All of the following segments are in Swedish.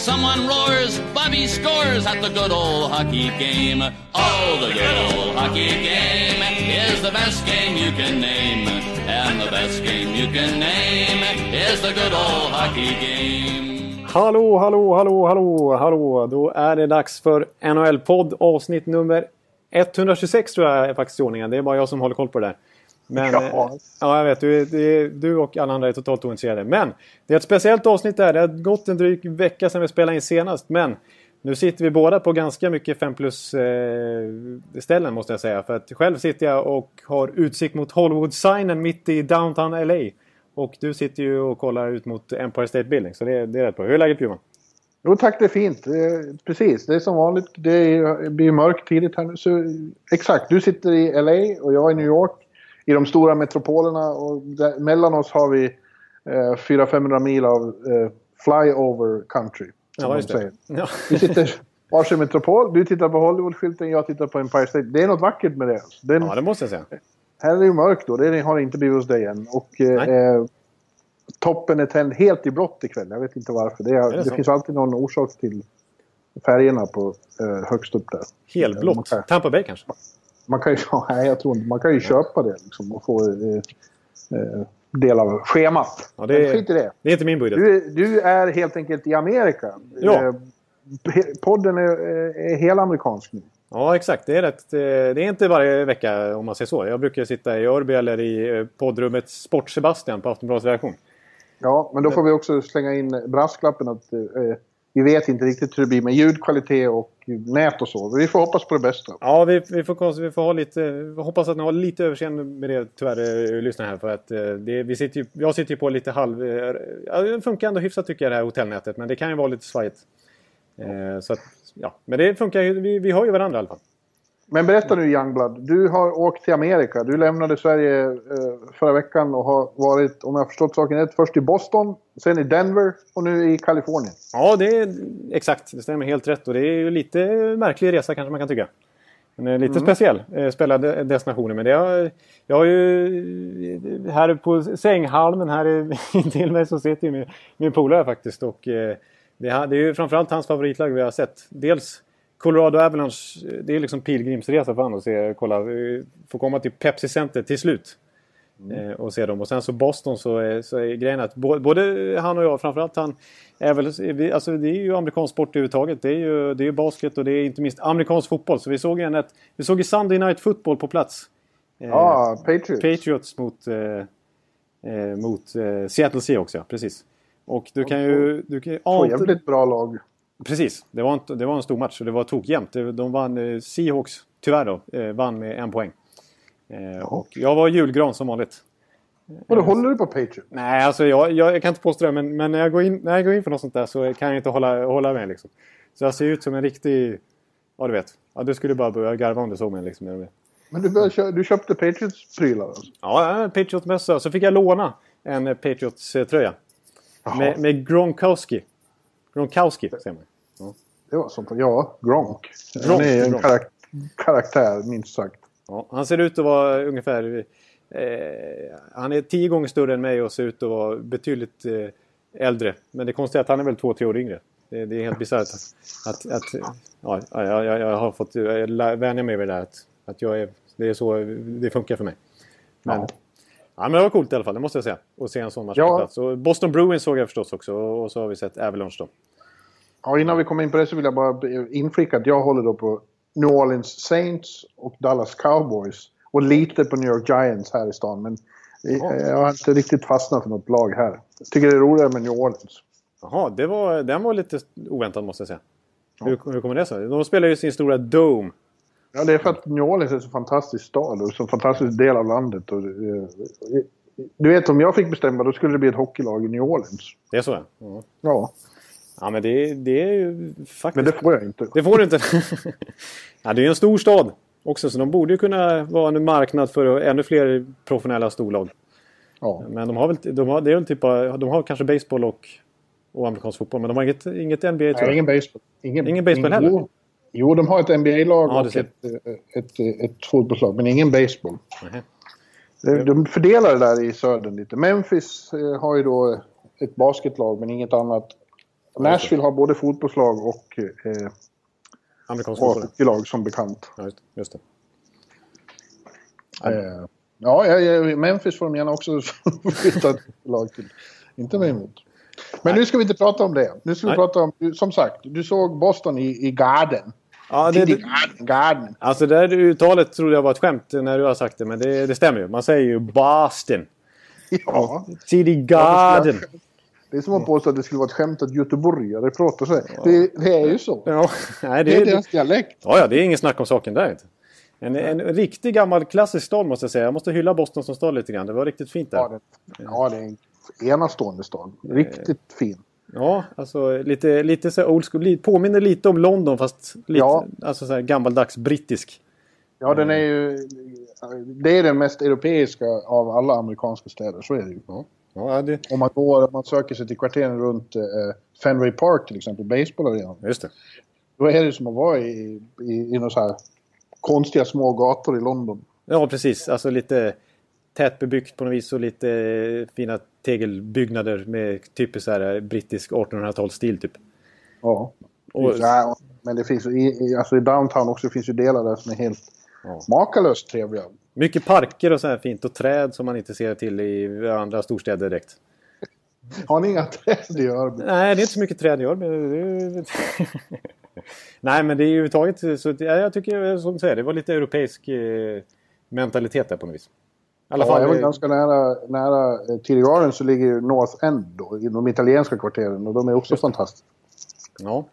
Someone roars, Bobby scores at the good old hockey game. Oh, the good old hockey game is the best game you can name. And the best game you can name is the good old hockey game. Hallå, hallå, hallå, hallå, hallå. Då är det dags för NHL-podd avsnitt nummer 126 tror jag är faktiskt i ordningen. Det är bara jag som håller koll på det där. Men, Ja. eh, ja, jag vet. Du, det, du och alla andra är totalt ointresserade. Men det är ett speciellt avsnitt där. Det har gått en dryg vecka sedan vi spelade in senast. Men nu sitter vi båda på ganska mycket 5 plus eh, ställen måste jag säga. För att själv sitter jag och har utsikt mot Hollywood-signen mitt i downtown LA. Och du sitter ju och kollar ut mot Empire State Building. Så det, det är rätt bra. Hur är läget Bjurman? Jo tack, det är fint. Precis, det är som vanligt. Det är- det blir mörkt tidigt här nu. Så, exakt, du sitter i LA och jag i New York. I de stora metropolerna och där, mellan oss har vi eh, 400-500 mil av eh, flyover country. Ja, just det. Ja. Vi sitter varsin metropol. Du tittar på Hollywood-skylten, jag tittar på Empire State. Det är något vackert med det. Den, ja, det måste jag säga. Här är det ju mörkt då. Det har inte blivit hos dig än. Och eh, eh, toppen är tänd helt i blått ikväll. Jag vet inte varför. Det, är, det det, så? finns alltid någon orsak till färgerna på, eh, högst upp där. Helblått. Okej. Tampa Bay kanske? Man kan ju, nej, jag tror inte. Man kan ju köpa det liksom, och få eh, eh, del av schemat. Ja, det är- skit i det. Det är inte min budget. Du, är- du är helt enkelt i Amerika. Ja. Eh, podden är, är helamerikansk nu. Ja, exakt. Det är rätt. eh, Det är inte varje vecka om man säger så. Jag brukar sitta i Örby eller i eh, poddrummet Sport-Sebastian på Aftonbladets redaktion. Ja, men då får vi också slänga in brasklappen att eh, vi vet inte riktigt hur det blir med ljudkvalitet och nät och så. Vi får hoppas på det bästa. Ja, vi, vi, får, vi får ha lite... hoppas att ni har lite överseende med det tyvärr, eh, lyssnare här. För att eh, det, vi sitter ju, jag sitter ju på lite halv... Eh, ja, det funkar ändå hyfsat tycker jag det här hotellnätet. Men det kan ju vara lite svajigt. Eh, så att, ja. Men det funkar ju. Vi, vi hör ju varandra i alla fall. Men berätta nu Youngblood. Du har åkt till Amerika. Du lämnade Sverige eh, förra veckan och har varit, om jag har förstått saken rätt, först i Boston, sen i Denver och nu i Kalifornien. Ja, det är exakt. Det stämmer helt rätt. Och det är ju lite märklig resa kanske man kan tycka. Men lite speciell eh, spelade destinationer. Men det har, jag har ju... Här på sänghalmen här intill mig så sitter ju min, min polare faktiskt. Och eh, det, det är ju framförallt hans favoritlag vi har sett. Dels Colorado Avalanche. eh, Det är liksom pilgrimsresa för honom att se, kolla. Få komma till Pepsi Center till slut. Eh, och se dem. Och sen så Boston så är, så är grejen att både han och jag, framförallt han, är väl, alltså det är ju amerikansk sport överhuvudtaget. Det är ju, det är basket och det är inte minst amerikansk fotboll. Så vi såg en ett, vi såg ju Sunday Night Football på plats. Eh, Ja, Patriots. Patriots mot, eh, mot eh, Seattle Seahawks, ja. Precis. Och du kan ju... Du kan ju anta- jävligt bra lag. Precis, det var, en, det var en stor match och det var tokjämnt. De vann, eh, Seahawks, tyvärr då, eh, vann med en poäng. Eh, och jag var julgran som vanligt. Och då håller du på Patriots? Nej, alltså jag, jag, jag kan inte påstå det, men, men när, jag går in, när jag går in för något sånt där så kan jag inte hålla, hålla med. Liksom. Så jag ser ut som en riktig... Ja, du vet. Ja, du skulle bara börja garva om du såg mig. Liksom. Men du, började, du köpte Patriots-prylar alltså? ja, en Patriots-mössa. Så fick jag låna en Patriots-tröja. Med, med Gronkowski. Gronkowski, säger man. Det var sånt. Ja, Gronk. Gronk, Han är en karak karaktär, minst sagt. Ja, han ser ut att vara ungefär... Eh, han är tio gånger större än mig och ser ut att vara betydligt eh, äldre. Men det konstiga är att han är väl två, tre år yngre. Det, det är helt bisarrt att... att, ja, jag, jag, jag har fått jag vänja mig vid det där. Att, att jag är, det är så det funkar för mig. Men, Ja. ja. men det var coolt i alla fall, det måste jag säga. Att se en sån match Ja. på plats. Och Boston Bruins såg jag förstås också. Och, och så har vi sett Avalanche då. Ja, innan vi kommer in på det så vill jag bara inflika att jag håller då på New Orleans Saints och Dallas Cowboys. Och lite på New York Giants här i stan. Men eh, jag har inte riktigt fastnat för något lag här. Jag tycker det är roligare med New Orleans. Jaha, det var, den var lite oväntad måste jag säga. Hur, hur kommer det sig? De spelar ju sin stora Dome. Ja, det är för att New Orleans är en så fantastisk stad och så fantastisk del av landet. Och, eh, du vet, om jag fick bestämma då skulle det bli ett hockeylag i New Orleans. Det är så ja. ja. Ja, men det, det är ju faktiskt... men det får jag inte. Det får du inte. ja, det är ju en stor stad också så de borde ju kunna vara en marknad för ännu fler professionella storlag. Ja. Men de har väl, de har, det är väl typ bara, de har kanske baseball och, och amerikansk fotboll. Men de har inget, inget NBA tror Nej, jag. ingen baseball. Ingen, Ingen baseball heller? Jo, de har ett NBA-lag Ja, och ett, ett, ett, ett fotbollslag, men ingen baseball. De, de fördelar det där i södern lite. Memphis eh, har ju då ett basketlag, men inget annat. Nashville har både fotbollslag och eh, Amerikansk hockeylag som bekant. Ja, just, det. Eh, ja, ja, Memphis får de gärna också flytta ett lag till. Inte mig emot. Men nu ska vi inte prata om det. Nu ska vi Nej. prata om, som sagt, du såg Boston i, i Garden. Ja, det, det, Garden. Alltså det där uttalet trodde jag var ett skämt när du har sagt det. Men det, det stämmer ju. Man säger ju Boston. Ja. Tidig Garden. Det är som att påstå att det skulle vara ett skämt att göteborgare pratar så här. Det, det är ju så. Ja, nej, Det det, är deras dialekt. ja, ja, det är ingen snack om saken där inte. En, en riktig gammal klassisk stad måste jag säga. Jag måste hylla Boston som stad lite grann. Det var riktigt fint där. Ja, det, ja, det är en enastående stad. Riktigt fin. Ja, alltså lite, lite så old school. Påminner lite om London fast lite Ja. alltså så gammaldags brittisk. Ja, den är ju... Det är den mest europeiska av alla amerikanska städer, så är det ju. Ja, det, Om man går, om man söker sig till kvarteren runt eh, Fenway Park till exempel, baseballarenan. just det. Då är det som att vara i, i, i några så här konstiga små gator i London. Ja, precis. Alltså lite tätbebyggt på något vis och lite fina tegelbyggnader med typiskt så här brittisk 1800-talsstil typ. Ja. Och- ja men det finns i, i, alltså i downtown också finns ju delar där som är helt Ja. makalöst trevliga. Mycket parker och så här fint och träd som man inte ser till i andra storstäder direkt. Har ni inga träd i Örby? Nej, det är inte så mycket träd i det är... Nej, men det är ju överhuvudtaget så jag tycker som du säger, det var lite europeisk eh, mentalitet där på något vis. I alla Ja, fall. även eh, ganska nära, nära eh, TD Garden så ligger ju North End då, i de italienska kvarteren och de är också fantastiska. Ja.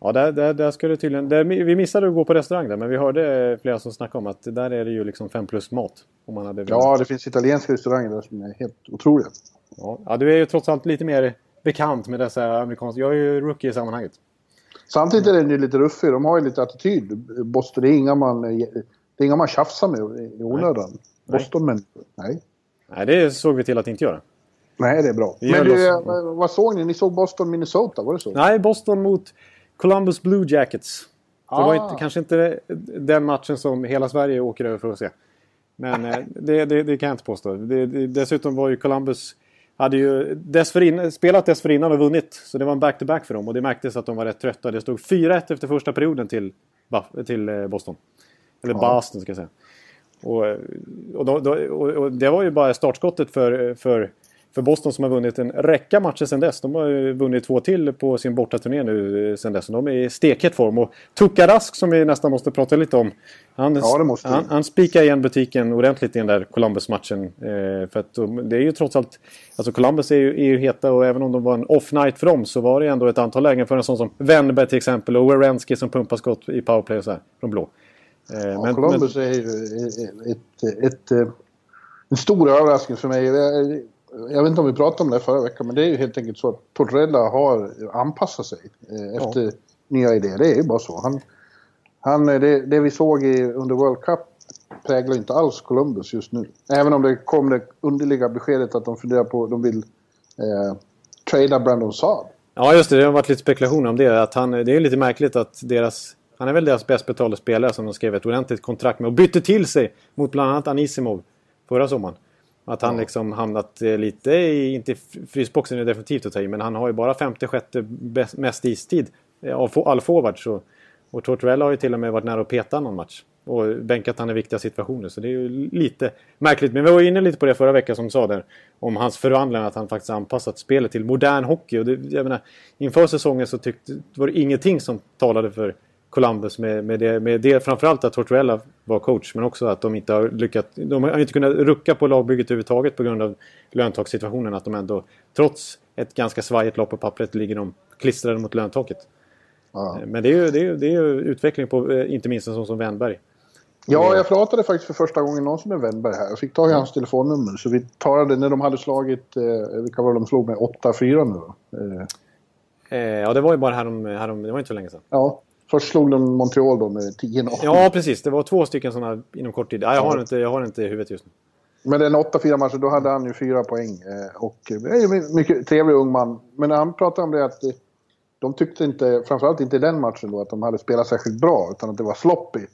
Ja, där, där, där ska det tydligen... Där, vi missade att gå på restaurang där, men vi hörde flera som snackade om att där är det ju liksom fem plus mat. Om man hade. Ja, det finns italienska restauranger där som är helt otroliga. Ja. ja, du är ju trots allt lite mer bekant med dessa amerikanska... Jag är ju rookie i sammanhanget. Samtidigt är den ju lite ruffig. De har ju lite attityd. Boston, det är inga man, det är inga man tjafsar med i onödan. Boston, men nej. Nej, det såg vi till att inte göra. Nej, det är bra. Vi Men du, eh, vad såg ni? Ni såg Boston, Minnesota, var det så? Nej, Boston mot Columbus Blue Jackets. Det var Ah. inte, kanske inte den matchen som hela Sverige åker över för att se. Men eh, det, det, det kan jag inte påstå. Det, dessutom var ju Columbus hade ju dessförinnan, spelat dessförinnan och vunnit. Så det var en back-to-back för dem. Och det märktes att de var rätt trötta. Det stod 4-1 efter första perioden till, till eh, Boston. Eller Ja. Boston ska jag säga. Och, eh, och, då, och, och det var ju bara startskottet för, för, för Boston som har vunnit en räcka matcher sedan dess. De har ju vunnit två till på sin bortaturné nu eh, sedan dess. De är i stekhet form. Och Tukarask som vi nästan måste prata lite om. Han, Ja, han, han spikar igen butiken ordentligt i den där Columbus-matchen. Eh, för att de, det är ju trots allt... Alltså Columbus är ju, är ju heta och även om de var en off-night för dem så var det ändå ett antal lägen för en sån som Wennberg till exempel och Werenski som pumpar skott i powerplay och så här. Från blå. Eh, Ja, Columbus är ju ett, ett, ett, ett, en stor överraskning för mig. Jag, vet inte om vi pratade om det förra veckan, men det är ju helt enkelt så att Tortorella har anpassat sig eh, efter nya idéer. Det är ju bara så. Han, han, eh, det, det vi såg i, under World Cup präglar inte alls Columbus just nu. Även om det kom det underliga beskedet att de funderar på de vill eh, trada Brandon Saad. Ja, just det. Det har varit lite spekulationer om det. Att han, det är lite märkligt att deras... Han är väl deras bäst betalda spelare som de skrev ett ordentligt kontrakt med och bytte till sig mot bland annat Anisimov förra sommaren. Att han liksom hamnat eh, lite i, inte frysboxen är definitivt att ta i, men han har ju bara 56 bäst- mest istid eh, av all forwards. Och, och Tortorella har ju till och med varit nära att peta någon match. Och bänkat han i viktiga situationer. Så det är ju lite märkligt. Men vi var inne lite på det förra veckan som du sa där. Om hans förvandling, att han faktiskt anpassat spelet till modern hockey. Och det, jag menar, inför säsongen så tyckte, var det ingenting som talade för Columbus med, med, det, med det. Framförallt att Tortorella var coach. Men också att de inte har lyckats. De har inte kunnat rucka på lagbygget överhuvudtaget på grund av löntagssituationen. Att de ändå, trots ett ganska svajigt lopp på pappret, ligger de klistrade mot löntaket. Ja. Men det är ju, det är det är utveckling på eh, inte minst en sån som Wennberg. Ja, jag pratade faktiskt för första gången någonsin med Wennberg här. Jag fick tag i hans telefonnummer. Så vi talade när de hade slagit, eh, vilka var de slog med? 8-4 nu då. Eh, Eh, ja, det var ju bara härom, härom, det var inte så länge sedan. ja, först slog de Montreal då med 10-0. Ja, precis. Det var två stycken sådana inom kort tid. Ja, jag, har inte, jag har inte i huvudet just nu. Men den 8-4 matchen, då hade han ju fyra poäng. Eh, och är ju mycket trevlig ung man. Men han pratade om det att de tyckte inte, framförallt inte i den matchen då, att de hade spelat särskilt bra. Utan att det var sloppy.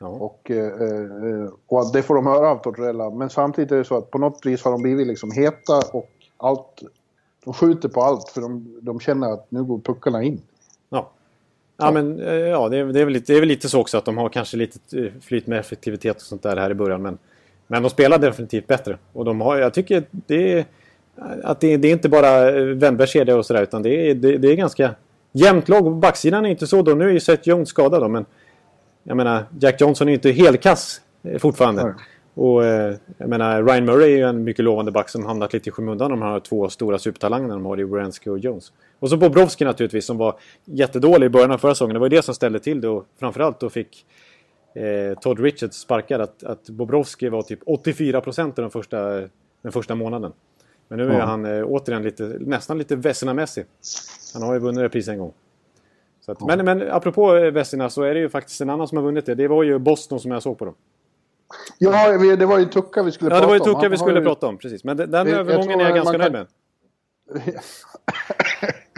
Ja. Och, eh, eh, och det får de höra av Tortorella. Men samtidigt är det så att på något vis har de blivit liksom heta och allt... De skjuter på allt för de, de känner att nu går puckarna in. Ja. Men eh, ja, det är, det, är väl lite, det är väl lite så också att de har kanske lite eh, flyt med effektivitet och sånt där här i början. Men men de spelar definitivt bättre. Och de har, jag tycker det är, att det, det är inte bara eh, Wennbergs kedja och sådär utan det är, det, det, är ganska jämnt lag. Backsidan är inte så då. Nu är ju Seth Jones skadad då men jag menar Jack Johnson är ju inte helkass fortfarande. Och eh, jag menar Ryan Murray är ju en mycket lovande back som hamnat lite i skymundan. De här två stora supertalangerna de har i Wierenski och Jones. Och så Bobrovski naturligtvis som var jättedålig i början av förra säsongen. Det var ju det som ställde till det och framförallt då fick eh, Todd Richards sparkad att, att Bobrovski var typ 84 procent den första, den första månaden. Men nu är ja. han eh, återigen lite, nästan lite Vesina-mässig. Han har ju vunnit det pris en gång. Att, ja. men, men apropå eh, Vesina så är det ju faktiskt en annan som har vunnit det. Det var ju Boston som jag såg på dem. Ja, det var ju Tucka vi skulle ja, prata om. Ja, det var ju Tucka vi skulle ju... prata om. Precis. Men den, den övergången är jag ganska kan... nöjd med.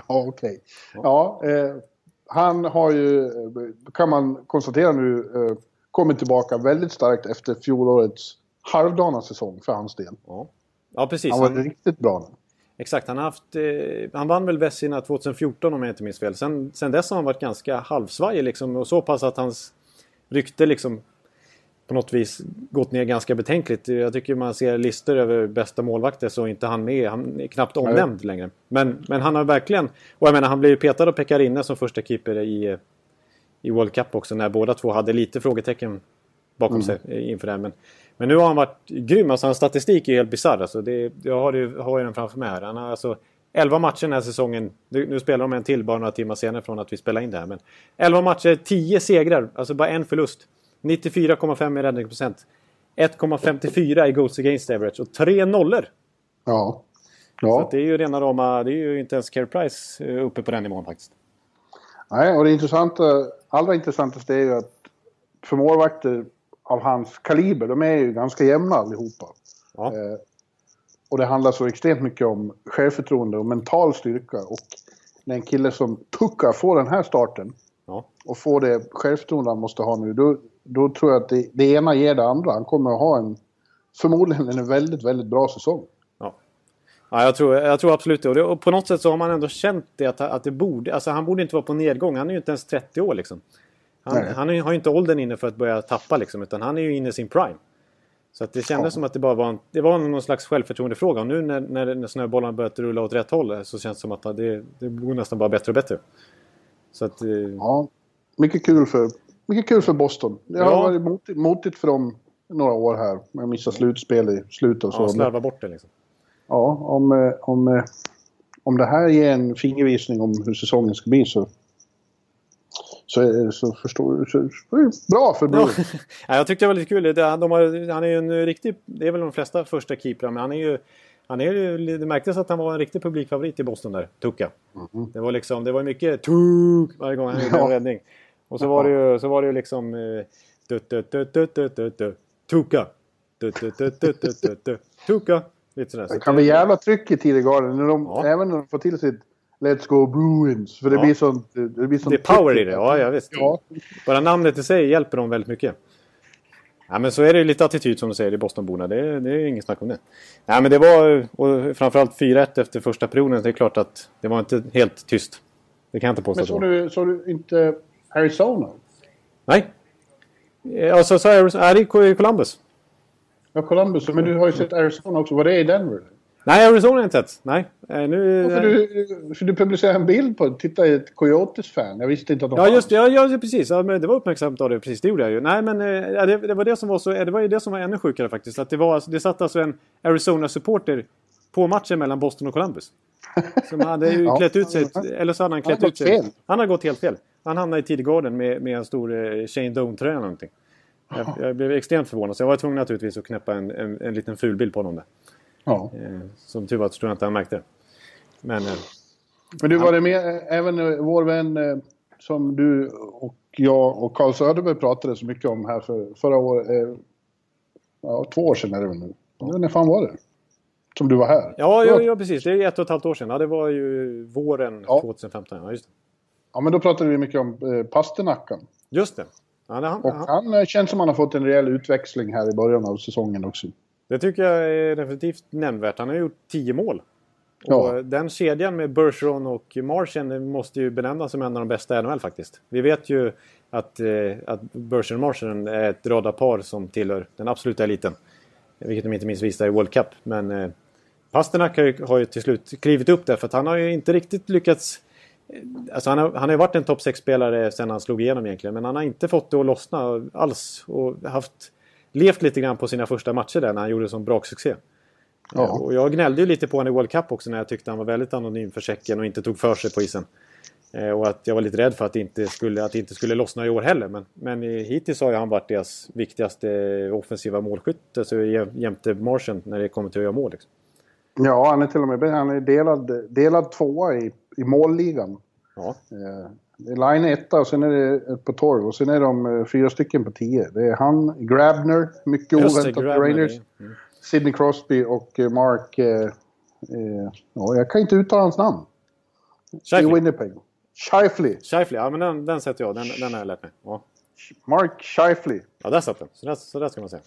ja, okej. Okay. Ja, eh, han har ju, kan man konstatera nu, eh, kommit tillbaka väldigt starkt efter fjolårets halvdana säsong för hans del. Ja, ja precis. Han var han, riktigt bra nu. Exakt, han, har haft, eh, han vann väl Vessina 2014 om jag inte minns fel. Sen, sen dess har han varit ganska halvsvajig liksom, och så pass att hans rykte liksom på något vis gått ner ganska betänkligt. Jag tycker man ser listor över bästa målvakter så inte han med. Han är knappt omnämnd längre. Men, men han har verkligen... Och jag menar han blev ju petad av Pekarinne som första keeper i, i World Cup också när båda två hade lite frågetecken bakom mm. sig inför det. Men, men nu har han varit grym. Alltså hans statistik är helt bisarr. Alltså jag har, ju, har ju den framför mig här. Han har alltså 11 matcher den här säsongen. Nu, nu spelar de en till bara några timmar senare från att vi spelar in det här. Men 11 matcher, 10 segrar. Alltså bara en förlust. 94,5 i räddningsprocent. 1,54 i Goals Against Average och 3 nollor. Ja. ja. Så det är ju rena rama... Det är ju inte ens Care Price eh, uppe på den nivån faktiskt. Nej, och det intressanta, allra intressantaste är ju att för målvakter av hans kaliber, de är ju ganska jämna allihopa. Ja. Eh, och det handlar så extremt mycket om självförtroende och mental styrka. Och när en kille som Tucka får den här starten ja. och får det självförtroende han måste ha nu, då, då tror jag att det, det ena ger det andra. Han kommer att ha en, förmodligen en väldigt, väldigt bra säsong. Ja, ja jag, tror, jag tror absolut det. Och, det. och på något sätt så har man ändå känt det att, att det borde... Alltså han borde inte vara på nedgång. Han är ju inte ens 30 år liksom. Han, han har ju inte åldern inne för att börja tappa liksom, utan han är ju inne i sin prime. Så att det kändes ja. som att det bara var, en, det var någon slags självförtroendefråga. Och nu när, när, när snöbollarna börjat rulla åt rätt håll så känns det som att det, det går nästan bara bättre och bättre. Så att, eh, ja, mycket kul för mycket kul för Boston. Det har ja. varit motigt, motigt för dem några år här. Med missa slutspel i slutet och så. Ja, slarva bort det liksom. Ja, om, eh, om, eh, om det här ger en fingervisning om hur säsongen ska bli så så, så förstår du. Så, bra för Bruin. ja, jag tyckte det var lite kul. De har, han är ju en riktig... Det är väl de flesta första keeprar, men han är ju... Han är ju, det märktes att han var en riktig publikfavorit i Boston där, Tucka. Mm. Det var liksom, det var mycket Tuk varje gång han gjorde en räddning. Och så var det ju, så var det ju liksom... Tuka. Tuka. Lite sådär. Det kan bli jävla tryck i Tidegarden. När de, ja. Även när de får till sitt Let's Go Bruins. För det ja. blir sånt... Det, blir sånt det är power i det, ja, ja visst. Ja. Bara namnet i sig hjälper dem väldigt mycket. Ja, men så är det lite attityd som du säger i Bostonborna. Det, det är inget snack om det. Ja, men det var och framförallt 4-1 efter första perioden. Det är klart att det var inte helt tyst. Det kan jag inte påstå. Men såg du, så du inte Arizona? Nej. Alltså, så Arizona, är det Columbus. Ja, Columbus. Men du har ju sett Arizona också. Var det i Denver? Nej, Arizona har jag inte sett. Nej. Eh, nu, för, du, för du publicerade en bild på Titta, ett Coyotes-fan. Jag visste inte att de Ja, just det. Ja, ja, precis. Ja, men det var uppmärksamt av det. Precis, det gjorde jag ju. Nej, men eh, ja, det, det, var det som var så... Det var ju det som var ännu sjukare faktiskt. Att det, var, det satt alltså en Arizona-supporter på matchen mellan Boston och Columbus. Som hade ju ja, klätt ut sig. Eller så hade han klätt han ut sig. Fel. Han har gått helt fel. Han hamnade i Tidegarden med, med en stor eh, Shane Doan-tröja eller någonting. Jag, jag, blev extremt förvånad. Så jag var tvungen naturligtvis att knäppa en, en, en liten fulbild på honom där. Ja. Eh, som tur var tror jag inte han märkte Men, eh, Men du, var det med även vår vän som du och jag och Carl Söderberg pratade så mycket om här för förra året. Ja, två år sedan är det väl nu. Ja. När fan var det? Som du var här? Ja, ja, ja, precis. Det är ett och ett halvt år sedan. Ja, det var ju våren ja. 2015. Ja, just det. Ja, men då pratade vi mycket om eh, Pasternackan. Just det. Ja, det han, och han, han eh, känns som han har fått en rejäl utväxling här i början av säsongen också. Det tycker jag är definitivt nämnvärt. Han har gjort tio mål. Ja. Och den kedjan med Bergeron och Martian måste ju benämnas som en av de bästa i NHL faktiskt. Vi vet ju att, eh, att Bergeron och Martian är ett radarpar som tillhör den absoluta eliten. Vilket de inte minst visade i World Cup. Men eh, Pasternak har ju, har ju till slut klivit upp där för att han har ju inte riktigt lyckats Alltså han, har, han har varit en topp 6-spelare sen han slog igenom egentligen. Men han har inte fått det att lossna alls. Och haft, levt lite grann på sina första matcher där när han gjorde som braksuccé. Ja. Och jag gnällde ju lite på honom i World Cup också när jag tyckte han var väldigt anonym för säcken och inte tog för sig på isen. Eh, och att jag var lite rädd för att det inte skulle, att inte skulle lossna i år heller. Men, men hittills har han varit deras viktigaste offensiva målskytt. Alltså jämte Martian när det kommer till att göra mål. Liksom. Ja, han är till och med han är delad, delad tvåa i, i målligan. Ja. Eh, line 1 och sen är det på 12 och sen är de eh, fyra stycken på 10. Det är han, Grabner, mycket oväntat för Rangers. Mm. Sidney Crosby och eh, Mark... Eh, eh, ja, jag kan inte uttala hans namn. Shifley. I Winnipeg. Shifley. Shifley, ja men den, den sätter jag. Den, den har jag lärt mig. Ja. Mark Shifley. Ja, där satt den. Så där, så där ska man säga.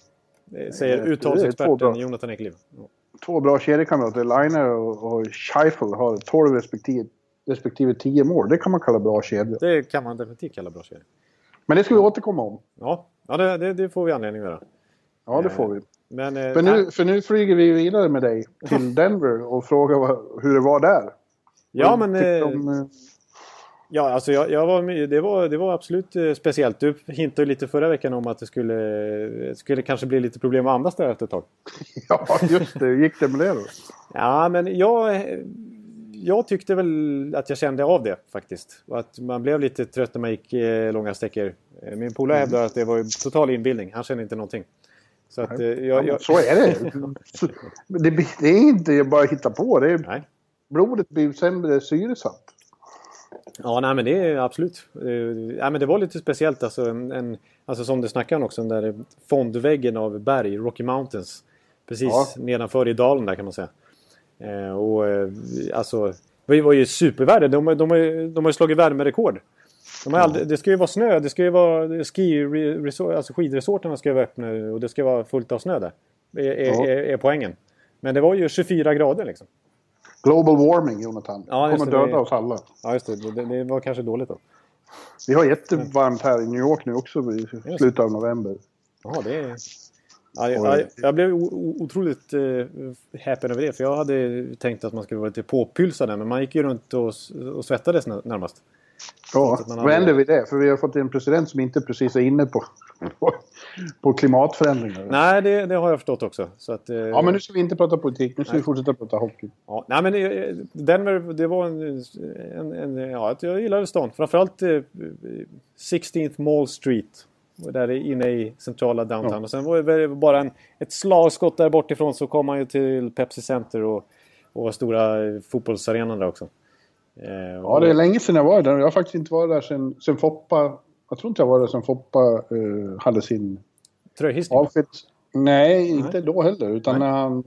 Det säger uttalsexperten Jonathan Ekliv. Ja. Två bra kedjekamrater. Liner och, och Scheifel har 12 respektive, respektive 10 mål. Det kan man kalla bra kedja. Det kan man definitivt kalla bra kedja. Men det ska vi återkomma om. Ja, ja det, det, det får vi anledning att göra. Ja, det får vi. Men, eh, för, nu, för nu flyger vi vidare med dig till Denver och frågar hur det var där. Ja, men... Eh, om, eh, ja, alltså jag, jag, var, det, var, det var absolut eh, speciellt. Du hintade lite förra veckan om att det skulle, skulle kanske bli lite problem att andas där efter ett tag. ja, just det. Hur gick det med det då? Ja, men jag, jag tyckte väl att jag kände av det faktiskt. Och att man blev lite trött när man gick långa sträckor. Min polare mm. hävdar att det var total inbildning. Han kände inte någonting. Så, att, eh, jag, jag... så är det. det. Det är inte bara att hitta på. Det är, nej. Blodet blir sämre syresatt. Ja, nej men det är absolut. Eh, ja, men det var lite speciellt alltså. En, alltså som du snackade om också, den där fondväggen av berg, Rocky Mountains. Precis ja. nedanför i dalen där kan man säga. Eh, och eh, alltså, det var ju supervärde. De, de, de, de har ju slagit värmerekord. De har aldrig, det ska ju vara snö. Det ska ju vara ski resort, alltså skidresorterna ska ju vara öppna och det ska vara fullt av snö där. Är, är, är, är poängen. Men det var ju 24 grader liksom. Global warming, Jonathan. Ja, kommer döda det, oss alla. Ja, just det. det. det. var kanske dåligt då. Vi har jättevarmt här i New York nu också i slutet av november. Ja, det är... Ja, jag, jag, blev otroligt uh, häpen över det. För jag hade tänkt att man skulle vara lite påpylsad men man gick ju runt och, och svettades närmast. Ja, vad händer vid det? För vi har fått en president som inte precis är inne på, på, klimatförändringar. Nej, det, det, har jag förstått också. Så att, eh, ja, men nu ska vi inte prata politik. Nu ska nej. vi fortsätta prata hockey. Ja, nej, men eh, Denver, det var en... en, en ja, jag gillade stan. Framförallt eh, 16th Mall Street. Där inne i centrala downtown. Ja. Och sen var det bara en, ett slagskott där bortifrån så kom man ju till Pepsi Center och, och stora fotbollsarenan där också. Eh, ja, det är länge sedan jag var där. Jag har faktiskt inte varit där sedan, sedan Foppa... Jag tror inte jag var där sedan Foppa uh, hade sin... Tröjhissning? Nej, inte då heller. Utan när, han,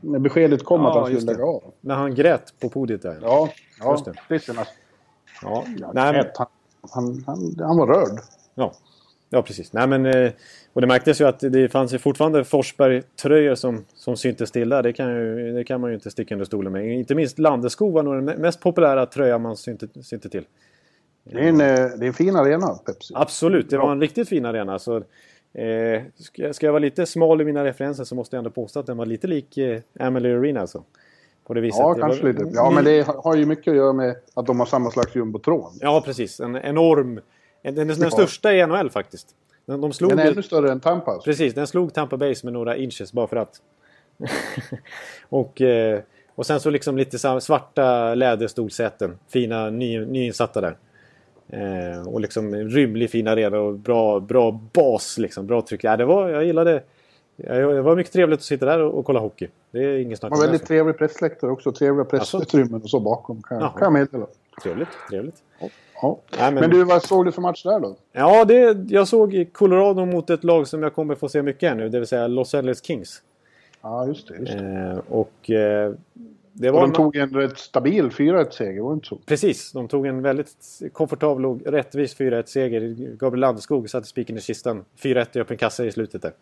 när beskedet kom ja, att han skulle lägga av. När han grät på podiet där? Ja, ja just det. det ja. ja Nej, men... han, han, han, han var rörd. Ja. Ja, precis. Nej, men, eh, och det märktes ju att det fanns ju fortfarande Forsberg-tröjor som, som syntes till där. Det kan, ju, det kan man ju inte sticka under stolen med. Inte minst Landeskog var nog den mest populära tröja man synte, synte till. Det är, en, eh, det är en fin arena, Pepsi. Absolut, det var en riktigt fin arena. Så, eh, ska, ska jag vara lite smal i mina referenser så måste jag ändå påstå att den var lite lik eh, Amelie Arena. Alltså. På det viset. Ja, kanske var, lite. Ja, men det har ju mycket att göra med att de har samma slags jumbotron. Ja, precis. En enorm den, den, den största i NHL faktiskt. Den, de slog den är ännu större än Tampa. Precis, den slog Tampa Base med några inches bara för att. och, eh, och sen så liksom lite svarta läderstolsäten. Fina ny, nyinsatta där. Eh, och liksom rymlig fin arena och bra, bra bas liksom. Bra tryck. Ja, det var, jag gillade det var mycket trevligt att sitta där och, kolla hockey. Det är inget snack om det. väldigt trevlig pressläktare också. Trevliga pressutrymmen och så bakom kan, kan jag meddela. Trevligt, trevligt. Ja. Nej, men... men... du, vad såg du för match där då? Ja, det, jag såg Colorado mot ett lag som jag kommer få se mycket här nu. Det vill säga Los Angeles Kings. Ja, just det. Just det. Eh, och eh, det Och var... de tog en rätt stabil 4-1-seger, var det inte så? Precis, de tog en väldigt komfortabel och rättvis 4-1-seger. Gabriel Landeskog satte spiken i kistan. 4-1 i öppen kassa i slutet där.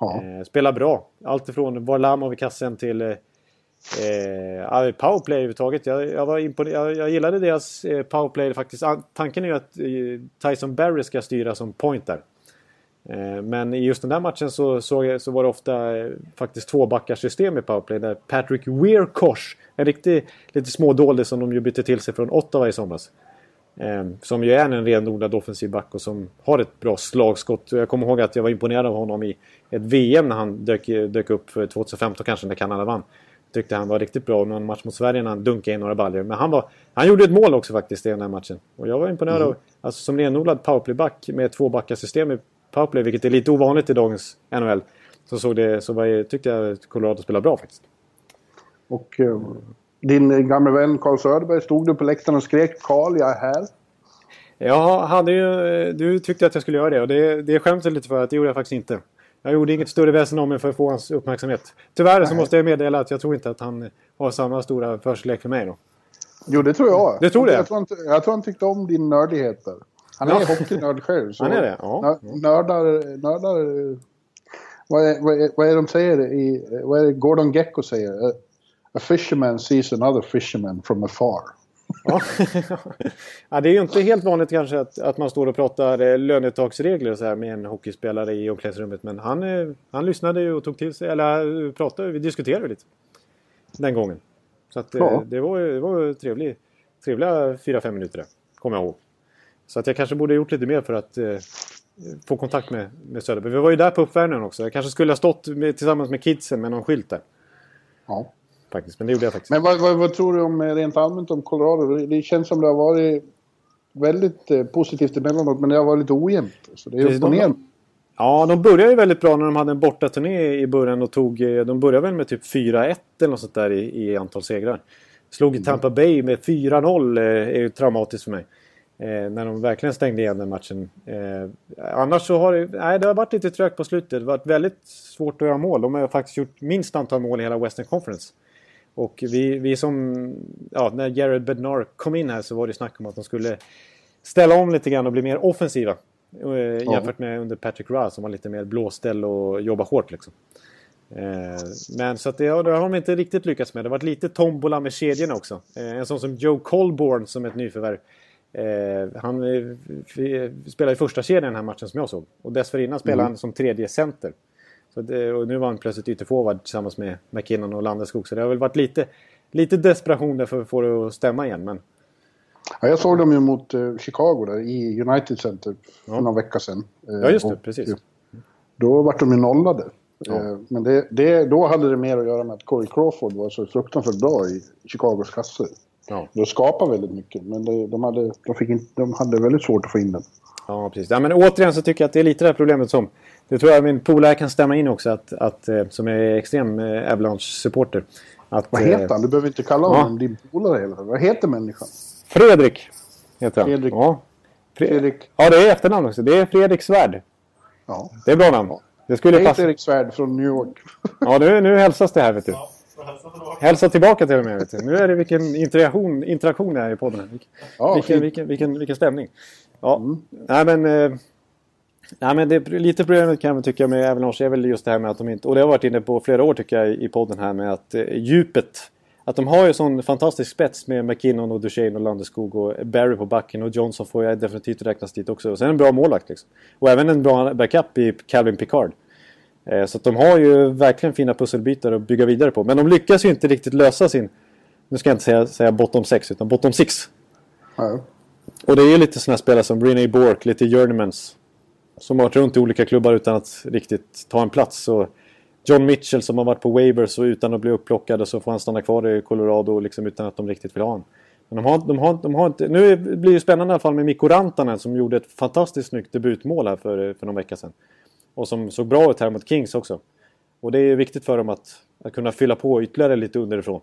Ja. Eh, spelar bra. Allt ifrån Varlamov i kassen till eh, eh, powerplay överhuvudtaget. Jag, jag, var jag, jag gillade deras eh, powerplay faktiskt. An- Tanken är ju att eh, Tyson Barry ska styra som point där. Eh, Men i just den där matchen så, så, så var det ofta eh, faktiskt tvåbackarsystem i powerplay. Där Patrick Weirkosh, en riktig lite smådålig som de ju bytte till sig från Ottawa i somras. Eh, som ju är en renodlad offensiv back och som har ett bra slagskott. Jag kommer ihåg att jag var imponerad av honom i ett VM när han dök, dök upp för 2015 kanske när Kanada vann. Tyckte han var riktigt bra. Någon match mot Sverige när han dunkade in några baljor. Men han, var, han gjorde ett mål också faktiskt i den här matchen. Och jag var imponerad av, alltså som renodlad powerplayback med två backar-system i powerplay, vilket är lite ovanligt i dagens NHL. Så, såg det, så var, tyckte jag att Colorado spelade bra faktiskt. Och eh, din gamla vän Carl Söderberg, stod du på läktaren och skrek Carl, jag är här? Jag hade ju, du tyckte att jag skulle göra det och det, det skäms jag lite för att det gjorde jag faktiskt inte. Jag gjorde inget större väsen om mig för att få hans uppmärksamhet. Tyvärr så Nej. måste jag meddela att jag tror inte att han har samma stora förkärlek för mig då. Jo, det tror jag. Du tror det? Jag tror, han, jag tror han tyckte om din nördighet där. Han är Ja. hockeynörd själv. så Han är det? Ja. nö- Nördar... nördar vad, är, vad, är, vad är de säger i... Vad är det Gordon Gecko säger? A, fisherman sees another fisherman from afar. Ja. ja, det är ju inte helt vanligt kanske att, att man står och pratar eh, lönetaksregler och så här med en hockeyspelare i omklädningsrummet. Men han, eh, han lyssnade ju och tog till sig, eller eh, pratade, vi diskuterade lite. Den gången. Så att, eh, Ja. det var det var trevlig, trevliga 4-5 minuter där, kommer jag ihåg. Så att jag kanske borde ha gjort lite mer för att eh, få kontakt med, med Söderberg. Vi var ju där på uppvärmningen också. Jag kanske skulle ha stått med, tillsammans med kidsen med någon skylt där. Ja. Faktiskt. Men det gjorde jag faktiskt. Men vad, vad, vad tror du om eh, rent allmänt om Colorado? Det, känns som det har varit väldigt eh, positivt emellanåt, men det har varit lite ojämnt. Så det är Precis, upp och de-. Ja, de började ju väldigt bra när de hade en bortaturné i början och tog... eh, De började väl med typ 4-1 eller något sånt där i, i antal segrar. Slog Tampa Bay med 4-0 eh, är ju traumatiskt för mig. Eh, när de verkligen stängde igen den matchen. Eh, annars så har det, nej, det har varit lite trögt på slutet. Det har varit väldigt svårt att göra mål. De har faktiskt gjort minst antal mål i hela Western Conference. Och vi, vi som... Ja, när Jared Bednar kom in här så var det snack om att de skulle ställa om lite grann och bli mer offensiva. Eh, jämfört med under Patrick Roy som var lite mer blåställ och jobba hårt liksom. Eh, men så att det, det har de inte riktigt lyckats med. Det har varit lite tombola med kedjorna också. Eh, en sån som Joe Colborn som ett nyförvärv. Eh, han eh, spelade i första kedjan den här matchen som jag såg. Och dessförinnan spelade han som tredje center. Så det, och nu var han plötsligt ytterforward tillsammans med McKinnon och Landeskog. Så det har väl varit lite, lite desperation där för att få det att stämma igen. Men Ja, jag såg dem ju mot eh, Chicago där i United Center för Ja. några veckor sedan. Eh, Ja, just det. och, Precis. eh, Då vart de ju nollade. Ja. Eh, Men det, det, då hade det mer att göra med att Corey Crawford var så fruktansvärt bra i Chicagos kassor. Ja. De skapade väldigt mycket, men det, de, hade, de, fick inte, de hade väldigt svårt att få in den. Ja, precis. Ja, men återigen så tycker jag att det är lite det här problemet som... Det tror jag min polare kan stämma in också, att, att, eh, som är extrem eh, Avalanche-supporter. Att, Vad eh, heter han? Du behöver inte kalla ja. honom din polare tiden. Vad heter människan? Fredrik heter han. Fredrik. Ja. Fre- Fredrik. Ja, det är efternamn också. Det är Fredrik Svärd. Ja. Det är bra namn. Det skulle Hej passa. Fredrik Svärd från New York. Ja, nu, nu hälsas det här vet du. Hälsa tillbaka till och med. Nu är det vilken interaktion, interaktion det är i podden. Vilken, Ja, vilken, vilken, vilken, vilken stämning. Ja, nej men... Eh, nej, men det, är lite problemet kan jag tycka med Avalanche är väl just det här med att de inte... Och det har varit inne på flera år tycker jag i podden här med att eh, djupet. Att de har ju sån fantastisk spets med McKinnon och Duchene och Landeskog och Barry på backen och Johnson får jag definitivt räknas dit också. Och sen en bra målvakt liksom. Och även en bra backup i Calvin Picard. Eh, Så de har ju verkligen fina pusselbitar att bygga vidare på. Men de lyckas ju inte riktigt lösa sin... Nu ska jag inte säga, säga bottom 6 utan bottom 6. Ja. Och det är ju lite sådana spelare som René Bork, lite journeymans. Som har varit runt i olika klubbar utan att riktigt ta en plats. Så John Mitchell som har varit på waivers och utan att bli upplockad och så får han stanna kvar i Colorado liksom utan att de riktigt vill ha honom. Men de har, de har, de har inte... Nu blir det spännande i alla fall med Mikko Rantanen som gjorde ett fantastiskt snyggt debutmål här för, för någon vecka sedan. Och som såg bra ut här mot Kings också. Och det är viktigt för dem att, att kunna fylla på ytterligare lite underifrån.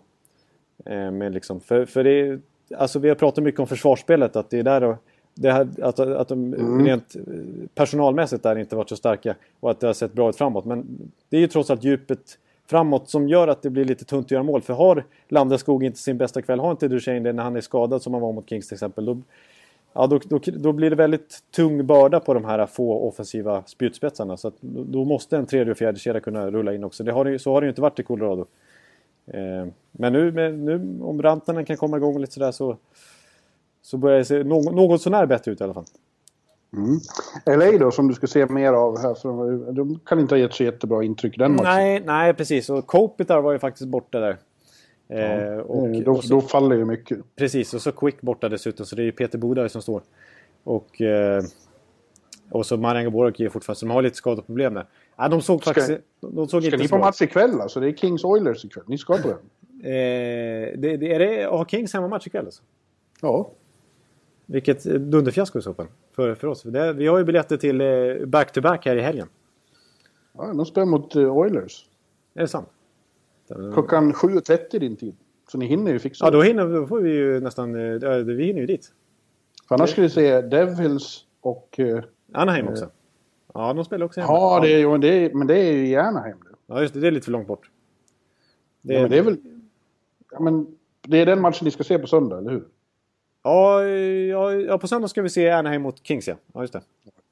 Eh, med liksom, för, för det är, alltså vi har pratat mycket om försvarsspelet, att det är där och, det här, att, att de rent eh, personalmässigt där inte varit så starka och att det har sett bra ut framåt. Men det är ju trots allt djupet framåt som gör att det blir lite tunt att göra mål. För har Landeskog inte sin bästa kväll, har inte Duchene det när han är skadad som han var mot Kings till exempel, då, ja, då, då, då blir det väldigt tung börda på de här få offensiva spjutspetsarna. Så då måste en tredje och fjärde kedja kunna rulla in också. Det har, så har det ju inte varit i Colorado. Eh, men nu, nu om Rantanen kan komma igång lite sådär så, så börjar det se något, något sånär bättre ut i alla fall. Mm. LA då, som du ska se mer av här, för de kan inte ha gett så jättebra intryck den matchen. Nej, nej precis. Och Kopitar var ju faktiskt borta där. Eh, och, då, så, då, faller ju mycket. Precis, och så Quick borta dessutom. Så det är ju Peter Bodare som står. Och, eh, och så Marian Gaborik är fortfarande... Så de har lite skadeproblem där. Ja, de såg ska, faktiskt... De såg ska inte ni på match ikväll alltså? Det är Kings Oilers ikväll. Ni ska på den? Eh, det, det, är det, har Kings hemmamatch ikväll alltså? Ja. Vilket dunderfiasko i så fall. För, för oss. Det, vi har ju biljetter till back-to-back -back här i helgen. Ja, de spelar mot Oilers. Är det sant? Klockan 7.30 din tid. Så ni hinner ju fixa Ja, då, hinner, då får vi ju nästan... Vi hinner ju dit. För annars skulle vi se Devils och... Anaheim också. Ja, de spelar också hemma. Ja, det är, men, det är, men det är ju i Anaheim nu. Ja, just det. Det är lite för långt bort. Det, ja, men det är väl... Ja, men det är den matchen ni ska se på söndag, eller hur? Ja, ja, ja, på söndag ska vi se Anaheim mot Kings, ja. ja just det.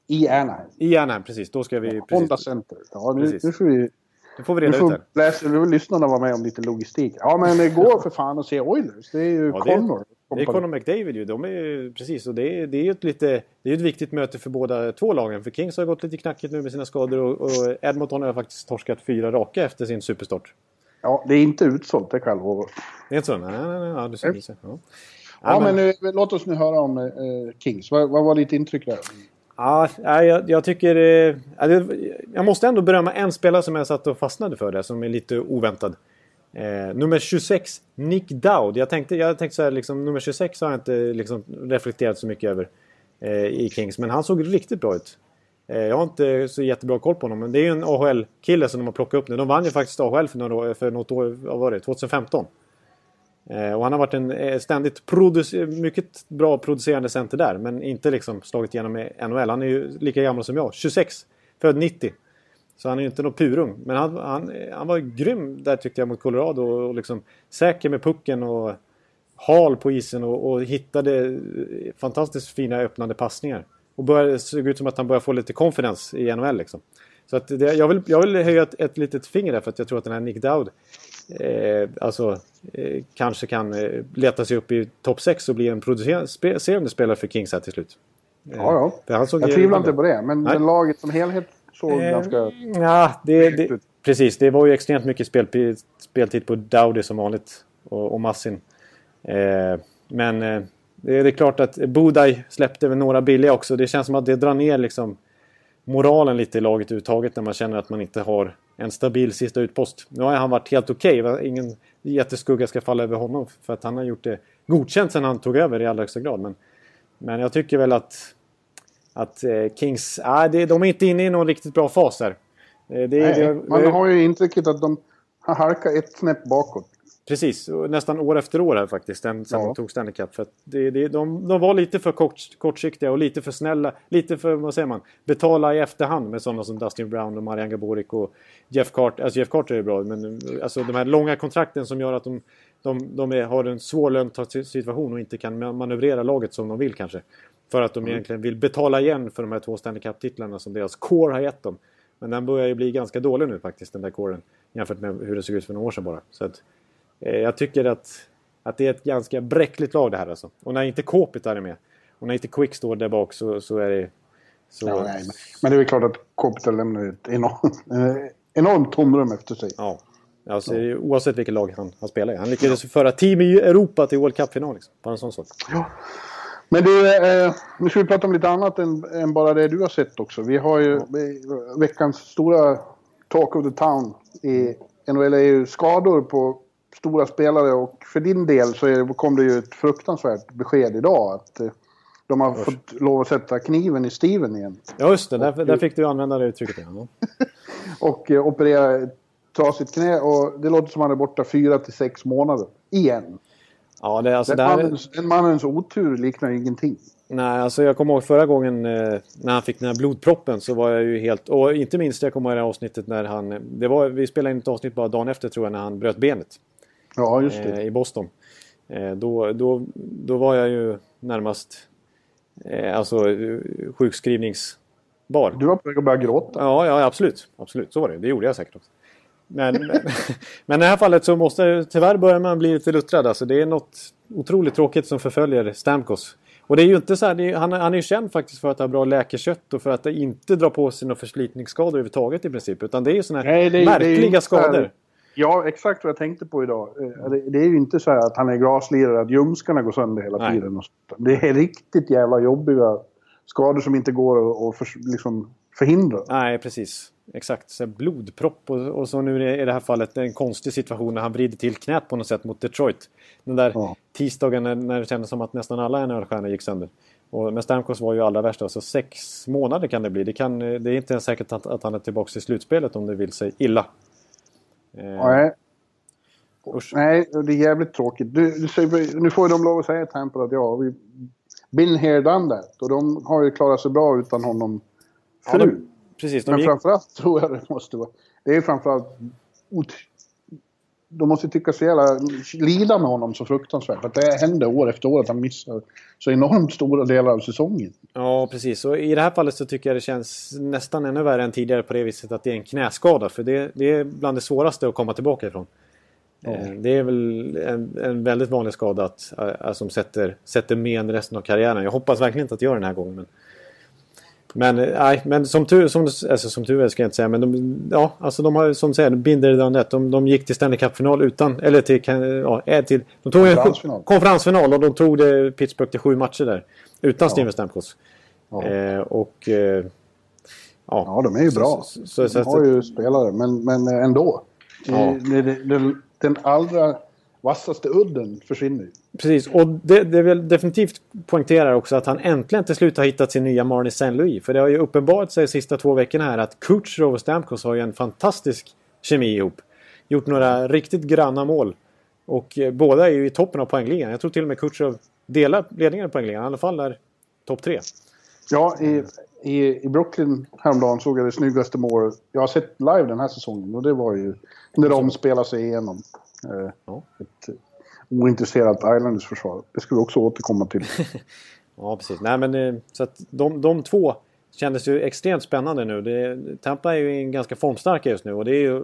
I Anaheim? I Anaheim, precis. Då ska vi... Ja, Honda Center. Ja, nu, nu får vi... Nu får vi reda ut det. Läsa, vill lyssnarna vara med om lite logistik. Ja, men gå för fan och se Oilers. Det är ju ja, Connor. Det är, det är Connor McDavid ju. De är precis. Och det är, det är ju ett, lite, det är ett viktigt möte för båda två lagen. För Kings har gått lite knackigt nu med sina skador och, och Edmonton har faktiskt torskat fyra raka efter sin superstart. Ja, det är inte utsålt, det kan jag lova. Det är inte så? Nej, nej, nej. Ja, du ser, du ser. Ja. Ja, men, men nu, låt oss nu höra om eh, Kings. Vad, vad var ditt intryck där? Ja, jag, jag tycker... Eh, jag måste ändå berömma en spelare som jag satt och fastnade för där, som är lite oväntad. Eh, nummer 26, Nick Dowd. Jag tänkte, jag tänkte så här, liksom, nummer 26 har jag inte liksom, reflekterat så mycket över eh, i Kings. Men han såg riktigt bra ut. Eh, jag har inte så jättebra koll på honom, men det är ju en AHL-kille som de har plockat upp nu. De vann ju faktiskt AHL för, några, för något år, vad var det, 2015. Eh, och han har varit en eh, ständigt mycket bra producerande center där. Men inte liksom slagit igenom i NHL. Han är ju lika gammal som jag. 26. Född 90. Så han är ju inte någon purung. Men han, han, han var grym där tyckte jag mot Colorado. Och liksom säker med pucken och hal på isen och, och hittade eh, fantastiskt fina öppnande passningar. Och började, såg ut som att han började få lite confidence i NHL liksom. Så att det, jag, vill, jag vill höja ett, ett litet finger där för att jag tror att den här Nick Dowd eh, alltså, eh, kanske kan eh, leta sig upp i topp 6 och bli en producerande spelare för Kings här till slut. Eh, ja, ja. jag tvivlar inte på det, men, men laget som helhet såg eh, ganska... Ja, det, det, precis. Det var ju extremt mycket spel, speltid på Dowdy som vanligt och, och Massin. Eh, men det är, det är klart att Budaj släppte väl några billiga också. Det känns som att det drar ner liksom moralen lite i laget överhuvudtaget när man känner att man inte har en stabil sista utpost. Nu har han varit helt okej. Okay. Ingen jätteskugga ska falla över honom för att han har gjort det godkänt sen han tog över i allra högsta grad. Men, men jag tycker väl att, att eh, Kings, äh, det, de är inte inne i någon riktigt bra fas där. Det, det, Nej, man har ju intrycket att de har halkat ett snäpp bakåt. Precis, nästan år efter år här faktiskt, sen ja. de tog Stanley Cup. För det, det, de, de var lite för kort, kortsiktiga och lite för snälla. Lite för, vad säger man, betala i efterhand med sådana som Dustin Brown och Marian Gaborik och Jeff Carter. Alltså Jeff Carter är bra, men alltså de här långa kontrakten som gör att de, de, de är, har en svår löntagssituation och inte kan manövrera laget som de vill kanske. För att de mm. egentligen vill betala igen för de här två Stanley Cup-titlarna som deras core har gett dem. Men den börjar ju bli ganska dålig nu faktiskt, den där coren. Jämfört med hur det såg ut för några år sedan bara. Så att, jag tycker att, att det är ett ganska bräckligt lag det här alltså. Och när inte Kopitar är med och när inte Quick står där bak så, så är det... Så... Ja, nej, men, det är väl klart att Kopitar lämnar ett enormt, eh, enormt tomrum efter sig. Ja. Alltså, ja. Oavsett vilket lag han, han spelar i. Han lyckades ja. föra team i Europa till World Cup-final. Liksom. Bara en sån sak. Ja. Men du, eh, nu ska vi prata om lite annat än, än, bara det du har sett också. Vi har ju veckans stora talk of the town i NHL är ju skador på stora spelare och för din del så är, kom det ju ett fruktansvärt besked idag att eh, de har Usch. fått lov att sätta kniven i Steven igen. Ja just det, där, där fick du använda det uttrycket igen. och eh, operera ett trasigt knä och det låter som att han är borta fyra till sex månader. Igen. Ja, det, alltså den, där... mannens, den mannens otur liknar ingenting. Nej, alltså jag kommer ihåg förra gången eh, när han fick den här blodproppen så var jag ju helt... Och inte minst jag kommer ihåg det här avsnittet när han... Det var, vi spelade in ett avsnitt bara dagen efter tror jag när han bröt benet. Ja, just det. Eh, I Boston. Eh, då, då, då var jag ju närmast... Eh, alltså sjukskrivningsbar. Du var på väg att börja gråta. Ja, ja, absolut. Absolut, så var det. Det gjorde jag säkert också. Men, men, men i det här fallet så måste tyvärr börjar man bli lite luttrad. Alltså, det är något otroligt tråkigt som förföljer Stamkos. Och det är ju inte så här, är, han, han är ju känd faktiskt för att ha bra läkekött och för att inte dra på sig några förslitningsskador överhuvudtaget i princip. Utan det är ju sådana här Nej, det det märkliga här- skador. Ja, exakt vad jag tänkte på idag. Eh, Det, det är ju inte så här att han är graslirare, att ljumskarna går sönder hela Nej. tiden. Och sånt. Det är riktigt jävla jobbiga skador som inte går att, för, liksom förhindra. Nej, precis. Exakt. Så blodpropp och, och så nu i det här fallet en konstig situation när han vrider till knät på något sätt mot Detroit. Den där Ja. tisdagen när, när det kändes som att nästan alla NHL-stjärnor gick sönder. Och, men Stamkos var ju allra värst. Alltså sex månader kan det bli. Det, kan, det är inte ens säkert att, att han är tillbaka i slutspelet om det vill sig illa. Eh, Nej. Usch. Nej, det är jävligt tråkigt. Du, du säger, nu får ju de lov att säga Tampa att ja, vi been here, done that. Och de har ju klarat sig bra utan honom Ja, förut. de, precis, de Men gick, framförallt tror jag det måste vara... Det är framförallt... De måste tycka så jävla... Lida med honom så fruktansvärt. Att det händer år efter år att han missar så enormt stora delar av säsongen. Ja, precis. Och i det här fallet så tycker jag det känns nästan ännu värre än tidigare på det viset att det är en knäskada. För det, det är bland det svåraste att komma tillbaka ifrån. Eh, Det är väl en, en väldigt vanlig skada att, äh, som sätter, sätter men resten av karriären. Jag hoppas verkligen inte att det gör den här gången. Men, men, eh, nej, men som tur, som, alltså, som tur är ska jag inte säga. Men de, ja, alltså de har som du säger, binder done that. De, de gick till Stanley Cup-final utan, eller till, ja, eh, till de tog en Konferensfinal. konferensfinal och de tog det Pittsburgh till sju matcher där. Utan Steven Stamkos. Ja. Eh, och... Eh, ja. Ja, de är ju bra. Så, så, så, De har ju spelare, men, men ändå. Ja. Det, det, det, den allra vassaste udden försvinner ju. Precis, och det, det vill definitivt poängterar också att han äntligen till slut har hittat sin nya Marnie St. Louis. För det har ju uppenbarat sig de sista två veckorna här att Kutjerov och Stamkos har ju en fantastisk kemi ihop. Gjort några riktigt granna mål. Och eh, båda är ju i toppen av poängligan. Jag tror till och med Kutjerov delar ledningen i poängligan. I alla fall där topp tre. Ja, i, i, i Brooklyn häromdagen såg jag det snyggaste målet. Jag har sett live den här säsongen och det var ju när de spelade sig igenom eh, Ja. ett ointresserat Islanders försvar. Det ska vi också återkomma till. Ja, precis. Nej, men, eh, så att de, de två kändes ju extremt spännande nu. Det, Tampa är ju en ganska formstarka just nu och det är ju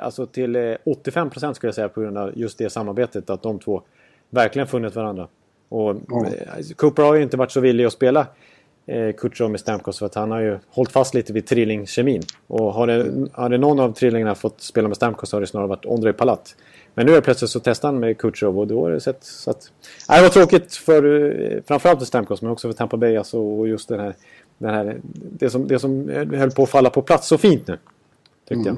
alltså till eh, 85 procent skulle jag säga på grund av just det samarbetet att de två verkligen funnit varandra. Och Ja. eh, Cooper har ju inte varit så villig att spela eh, Kutjerov med Stamkos för att han har ju hållit fast lite vid trillingkemin. Och har det, har det någon av trillingarna fått spela med Stamkos så har det snarare varit Ondrej Palat. Men nu är plötsligt så testar han med Kutjerov och då har det sett så att... Nej, det var tråkigt för eh, framförallt för Stamkos men också för Tampa Bay alltså, och just den här, den här det, som, det som höll på att falla på plats så fint nu. Tyckte jag.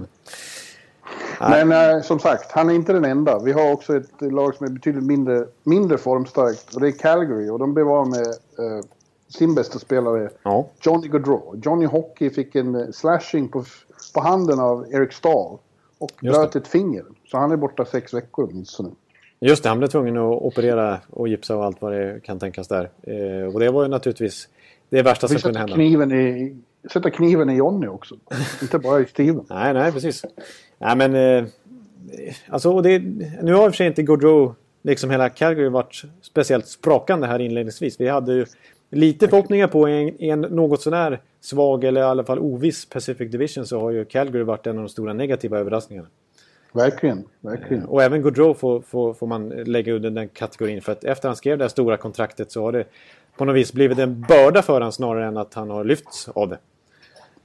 Men eh, som sagt, han är inte den enda. Vi har också ett lag som är betydligt mindre, mindre formstarkt och det är Calgary och de blev av med eh, sin bästa spelare Ja. Johnny Gaudreau. Johnny Hockey fick en eh, slashing på, på handen av Eric Stahl och Just bröt ett finger. Så han är borta sex veckor åtminstone. Just det, han blev tvungen att operera och gipsa och allt vad det kan tänkas där. Eh, och det var ju naturligtvis det värsta som kunde hända. kniven i, sätta kniven i Johnny också. inte bara i Steven. Nej, nej, precis. Nej, men... Eh, alltså, det, nu har i och för sig inte Gaudreau, liksom hela Calgary, varit speciellt sprakande här inledningsvis. Vi hade ju lite förhoppningar på en, en något sånär svag eller i alla fall oviss Pacific Division så har ju Calgary varit en av de stora negativa överraskningarna. Verkligen, verkligen. Och även Gaudreau får, får, får man lägga under den kategorin. För att efter han skrev det här stora kontraktet så har det på något vis blivit en börda för honom snarare än att han har lyfts av det.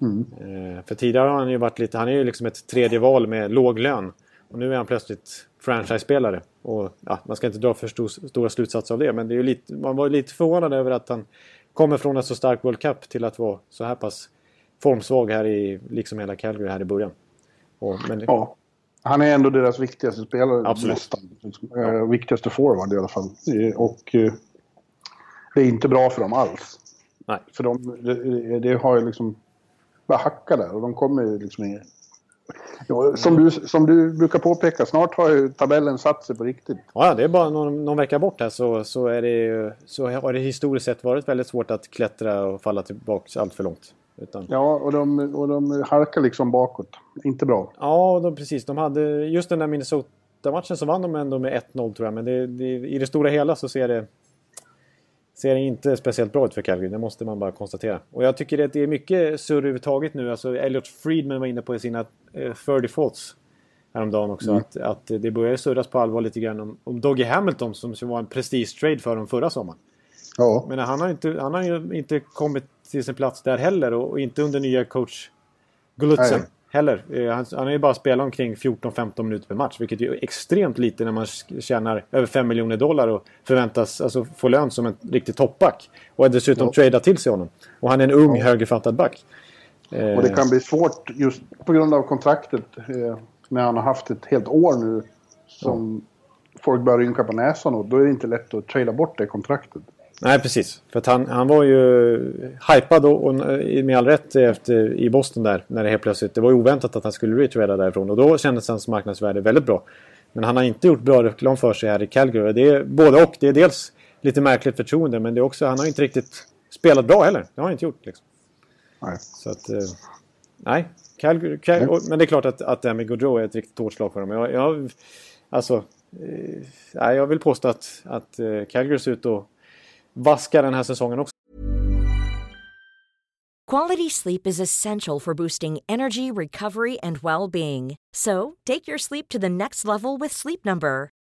Eh, för tidigare har han ju varit lite, han är ju liksom ett tredje val med låg lön. Och nu är han plötsligt franchise-spelare. Och ja, man ska inte dra för stor, stora slutsatser av det. Men det är lite, man var ju lite förvånad över att han kommer från ett så starkt World Cup till att vara så här pass formsvag här i, liksom hela Calgary här i början. Och, men, Ja. Han är ändå deras viktigaste spelare. Absolut. Nästan. Eh, viktigaste forward i alla fall. Eh, och eh, det är inte bra för dem alls. Nej. För de, det, det har ju liksom bara hackat där och de kommer ju liksom Jo, som, du, som du brukar påpeka, snart har ju tabellen satt sig på riktigt. Ja, det är bara någon, någon vecka bort här så, så, är det, så har det historiskt sett varit väldigt svårt att klättra och falla tillbaka allt för långt. Utan... Ja, och de, och de halkar liksom bakåt. Inte bra. Ja, de, precis. De hade just den där Minnesota-matchen så vann de ändå med 1-0 tror jag. Men det, det, i det stora hela så ser det, ser det inte speciellt bra ut för Calgary. Det måste man bara konstatera. Och jag tycker att det är mycket surr överhuvudtaget nu. Alltså Elliot Friedman var inne på sina eh, 30 faults häromdagen också. Mm. Att, att det börjar surras på allvar lite grann om, om Doggy Hamilton som, som var en prestige-trade för dem förra sommaren. Ja. Men han har, inte, han har ju inte kommit till sin plats där heller och, och inte under nya coach Gulutzen heller. Eh, han, han har ju bara spelat omkring 14-15 minuter per match vilket är extremt lite när man tjänar över 5 miljoner dollar och förväntas alltså, få lön som en riktig toppback. Och dessutom ja. trada till sig honom. Och han är en ung ja. högerfattad back. Och det kan bli svårt just på grund av kontraktet. Eh, när han har haft ett helt år nu som ja. folk börjar rynka på näsan och då är det inte lätt att trada bort det kontraktet. Nej, precis. För att han, han var ju hypad och, och med all rätt efter, i Boston där. När det helt plötsligt... Det var ju oväntat att han skulle retrada därifrån och då kändes hans marknadsvärde väldigt bra. Men han har inte gjort bra reklam för sig här i Calgary. Det är både och. Det är dels lite märkligt förtroende men det är också... Han har inte riktigt spelat bra heller. Det har han inte gjort liksom. Nej. Så att... Eh, nej. Calgary, Calgary mm. Men det är klart att, att det här med Gaudreau är ett riktigt hårt slag för dem. Jag, jag, alltså... Eh, jag vill påstå att, att eh, Calgary ser ut att vaska den här säsongen också. Quality sleep is essential for boosting energy, recovery and well-being. So, take your sleep to the next level with Sleep Number.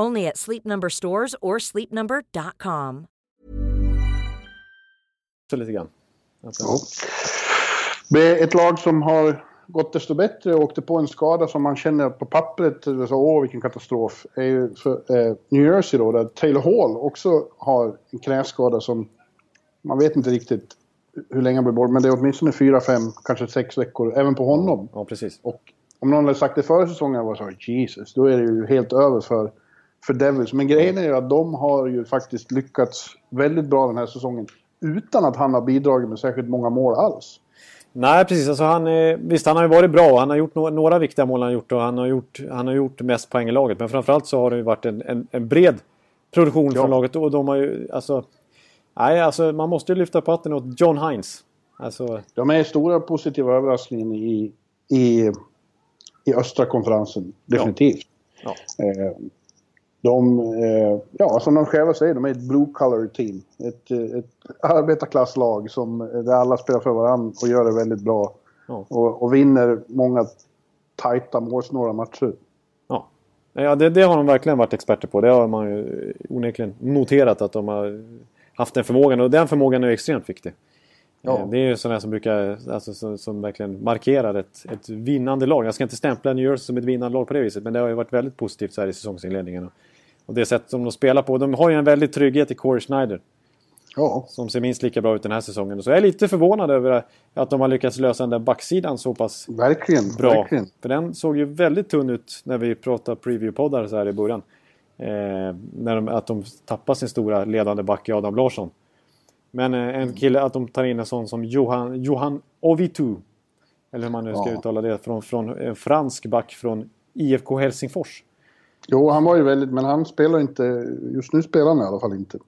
Only at Sleep Number stores or sleepnumber.com. Så lite grann. Ja. Ett lag som har gått desto bättre och åkte på en skada som man känner på pappret, så, åh vilken katastrof, är ju för, eh, New Jersey då, där Taylor Hall också har en knäskada som man vet inte riktigt hur länge han blir bort, men det är åtminstone fyra, fem, kanske sex veckor även på honom. Ja, precis. Och om någon hade sagt det förra säsongen var så Jesus, då är det ju helt över för för Devils. Men grejen är ju att de har ju faktiskt lyckats väldigt bra den här säsongen utan att han har bidragit med särskilt många mål alls. Nej, precis. Alltså han, visst, han har ju varit bra. Han har gjort några, några viktiga mål. Han har gjort, och han, har gjort, han har gjort mest poäng i laget. Men framförallt så har det ju varit en, en, en bred produktion ja. från laget. Och de har ju... Alltså, nej, alltså man måste ju lyfta på hatten åt John Hines. Alltså... De är stora positiva överraskningen i, i, i östra konferensen. Definitivt. Ja. Ja. Eh, de, eh, ja, som de själva säger, de är ett blue color team. Ett, eh, ett arbetarklasslag som, där alla spelar för varandra och gör det väldigt bra. Ja. Och, och, vinner många tajta målsnåla matcher. Ja, ja det, det, har de verkligen varit experter på. Det har man ju onekligen noterat att de har haft den förmågan. Och den förmågan är extremt viktig. Ja. Eh, det är ju sådana som brukar, alltså, som, som, verkligen markerar ett, ett vinnande lag. Jag ska inte stämpla New Jersey som ett vinnande lag på det viset, men det har ju varit väldigt positivt så här i säsongsinledningen. Och det sätt som de spelar på. De har ju en väldig trygghet i Corey Schneider. Ja. Som ser minst lika bra ut den här säsongen. Så jag är lite förvånad över att de har lyckats lösa den där backsidan så pass verkligen, bra. Verkligen. För den såg ju väldigt tunn ut när vi pratade preview-poddar så här i början. Eh, när de, att de tappar sin stora ledande back i Adam Larsson. Men eh, en kille, att de tar in en sån som Johan, Johan Ovitu. Eller hur man nu ska ja. uttala det. Från, från en fransk back från IFK Helsingfors. Jo, han var ju väldigt, men han spelar inte, just nu spelar han i alla fall inte.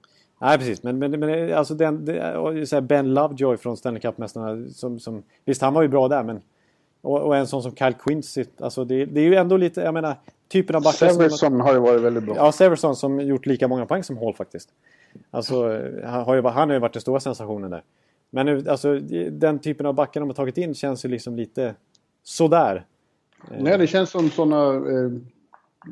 Nej, precis. Men, men, men alltså den, det, Ben Lovejoy från Stanley Cup-mästarna. Som, som, visst, han var ju bra där, men... Och, och en sån som Kyle Quincy. Alltså det, det, är ju ändå lite, jag menar, typen av backar Severson har ju varit väldigt bra. Ja, Severson som gjort lika många poäng som Hall faktiskt. Alltså, han har ju, han har ju varit den stora sensationen där. Men alltså, den typen av backar de har tagit in känns ju liksom lite sådär. Nej, det känns som sådana eh,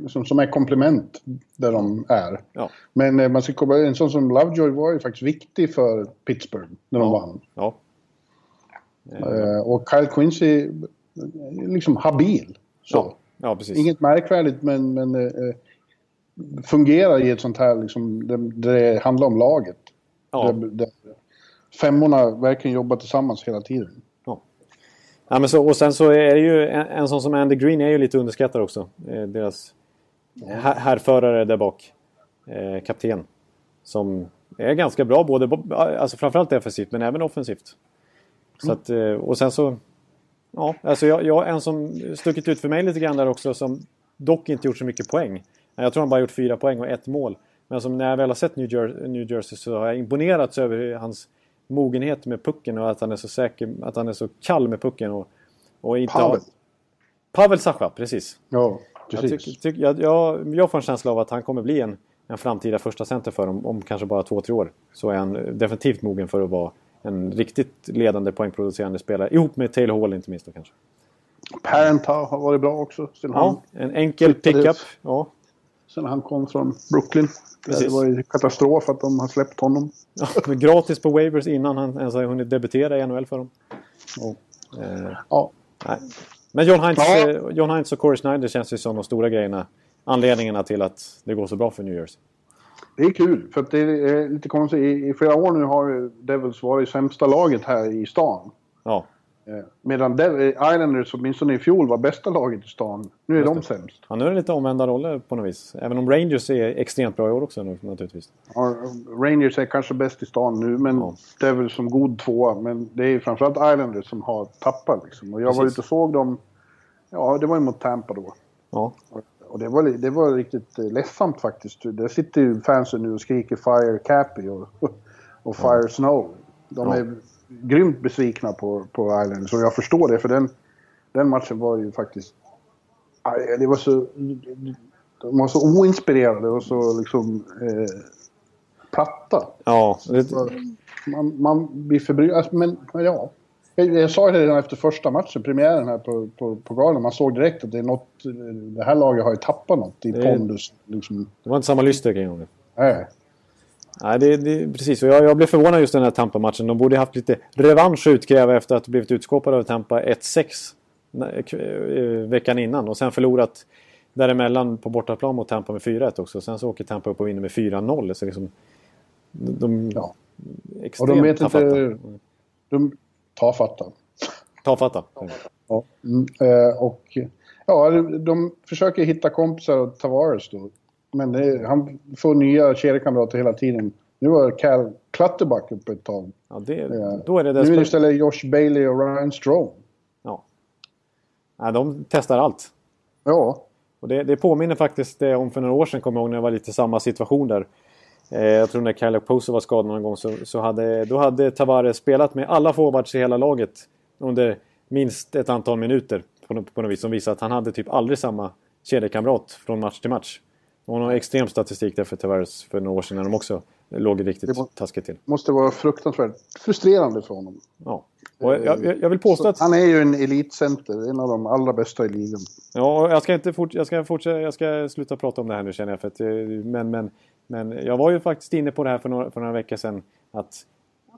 som, som är komplement där de är. Ja. Men eh, man ska komma en sån som Lovejoy var ju faktiskt viktig för Pittsburgh när de ja. vann. Ja. Eh, och Kyle Quincy, liksom habil. Så. Ja, precis. Inget märkvärdigt men, men eh, fungerar i ett sånt här liksom, där det handlar om laget. Ja. Där, där femmorna verkligen jobbar tillsammans hela tiden. Ja, men så, och sen så är det ju en, en sån som Andy Green är ju lite underskattad också. Eh, deras härförare där bak. Eh, kapten. Som är ganska bra både, alltså framförallt defensivt men även offensivt. Så att, eh, och sen så... Ja, alltså jag, jag, en som stuckit ut för mig lite grann där också som dock inte gjort så mycket poäng. Jag tror han bara gjort fyra poäng och ett mål. Men som när jag väl har sett New, Jer- New Jersey så har jag imponerats över hans mogenhet med pucken och att han är så säker, att han är så kall med pucken. Och, och inte Pavel. Har... Pavel Sacha, precis. Ja, Jag, precis. tyck, tyck, jag, jag, jag får en känsla av att han kommer bli en, en framtida första center för dem om kanske bara två, tre år. Så är han definitivt mogen för att vara en riktigt ledande poängproducerande spelare. Ihop med Taylor Hall inte minst då kanske. Parent har varit bra också. Sen, Ja, han, en enkel pickup. Ja. sen han kom från Brooklyn. Precis. Det var ju katastrof att de har släppt honom. Ja, gratis på waivers innan han ens har hunnit debutera i NHL för dem. Ja. Eh, Ja. nej. Men John Heinz, Ja. eh, John Heinz och Corey Snyder känns ju som de stora grejerna. Anledningarna till att det går så bra för New Jersey. Det är kul, för att det är lite konstigt. I, I flera år nu har Devils varit sämsta laget här i stan. Ja, Medan Dev- Islanders åtminstone i fjol var bästa laget i stan. Nu är Just de det. sämst. ja, nu är det lite omvända roller på något vis. Även om Rangers är extremt bra i år också naturligtvis. Ja, Rangers är kanske bäst i stan nu, men Ja. Devils som god tvåa. Men det är framförallt Islanders som har tappat. Liksom. Och jag var Precis. ute och såg dem. Ja, det var ju mot Tampa då. Ja, Och det var, det var riktigt eh, ledsamt faktiskt. Där sitter ju fansen nu och skriker Fire Cappy och, och Fire Snow. De Ja. är grymt besvikna på, på Islanders och jag förstår det för den, den matchen var ju faktiskt... Det var så... De var så oinspirerade och så liksom... Eh, platta. ja det, Man, man blir förbryllad. Alltså, men ja. Jag, jag sa det redan efter första matchen, premiären här på, på, på galan. Man såg direkt att det är något... Det här laget har ju tappat något i Det- pondus. Liksom. det var inte samma lyster kring honom. Nej. Nej, det, det, precis. Och jag, jag blev förvånad just den här Tampa-matchen. De borde haft lite revansch att utkräva efter att ha blivit utskåpade av Tampa 1-6 när- k- eh, veckan innan. Och sen förlorat däremellan på bortaplan mot Tampa med 4-1 också. Sen så åker Tampa upp och vinner med 4-0. Så liksom, de Ja. extremt Och de vet tafatta. inte... De tafatta. Tafatta. Ja. Mm, eh, och ja, de försöker hitta kompisar åt Tavares då. Men det, han får nya kedjekamrater hela tiden. Nu var Cal Clutterbuck uppe ett tag. Ja, det, Ja. då är det Nu är det istället Josh Bailey och Ryan Strome. Ja. Nej, de testar allt. Ja, Och det, det påminner faktiskt eh, om för några år sedan, kommer jag ihåg när det var lite samma situation där. Eh, jag tror när Kyle Poso var skadad någon gång så, så hade, då hade Tavares spelat med alla forwards i hela laget under minst ett antal minuter på, på något vis. Som visar att han hade typ aldrig samma kedjekamrat från match till match. Och någon extrem statistik där för Tavares för några år sedan när de också låg riktigt var- taskigt till. måste vara fruktansvärt frustrerande för honom. Ja. Och jag, jag, jag vill påstå Så att... Han är ju en elitcenter, en av de allra bästa i ligan. Ja, jag ska inte fort, jag ska fortsätta, jag ska sluta prata om det här nu känner jag. För att, eh, men, men, men jag var ju faktiskt inne på det här för några, för några veckor sedan. Att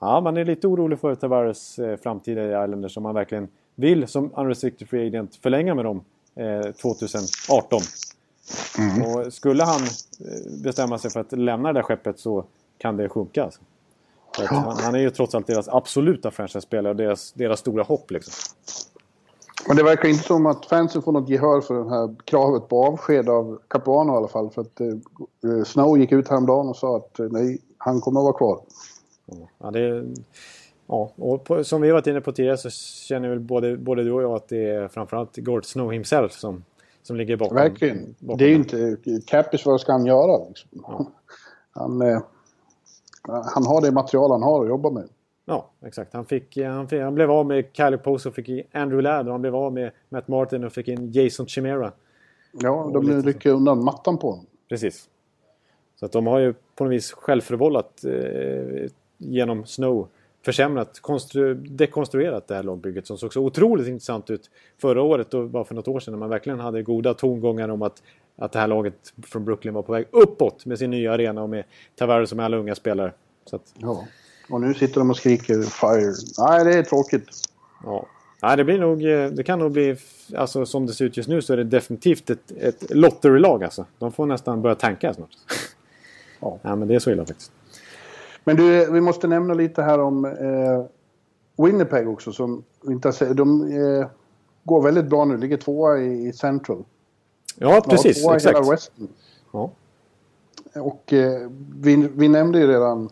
ja, man är lite orolig för Tavares eh, framtid i Islanders. Om man verkligen vill som unrestricted free agent förlänga med dem eh, 2018. Och skulle han eh, bestämma sig för att lämna det där skeppet så kan det sjunka. Alltså. Att han, han är ju trots allt deras absoluta franchise-spelare och deras, deras stora hopp. Liksom. Men det verkar inte som att fansen får något gehör för det här kravet på avsked av Capuano i alla fall. För att eh, Snow gick ut häromdagen och sa att eh, nej, han kommer att vara kvar. Ja, det, ja, och på, som vi varit inne på tidigare så känner väl både, både du och jag att det är framförallt Gord Snow himself som, som ligger bakom. Verkligen. bakom Det är ju inte... Cappis, vad ska han göra? Liksom? Ja. Han, eh, han har det material han har att jobba med. Ja, exakt. Han, fick, han, fick, han blev av med Cali Post och fick in Andrew Ladd och han blev av med Matt Martin och fick in Jason Chimera. Ja, de rycker undan mattan på honom. Precis. Så att de har ju på något vis självförvållat eh, genom Snow försämrat, konstru- dekonstruerat det här lagbygget som såg så otroligt intressant ut förra året och bara för något år sedan när man verkligen hade goda tongångar om att, att det här laget från Brooklyn var på väg uppåt med sin nya arena och med Tavares som är alla unga spelare. Så att, Ja. Och nu sitter de och skriker FIRE. Nej, det är tråkigt. ja. Ja, det blir nog... eh, Det kan nog bli... Alltså som det ser ut just nu så är det definitivt ett, ett lotterylag alltså. De får nästan börja tanka snart. Ja. ja, men det är så illa faktiskt. Men du, vi måste nämna lite här om eh, Winnipeg också. Som inte har. De eh, går väldigt bra nu. Ligger tvåa i, i Central. Ja, precis. ja, tvåa i exakt. hela Western. Ja. Och eh, vi, vi nämnde ju redan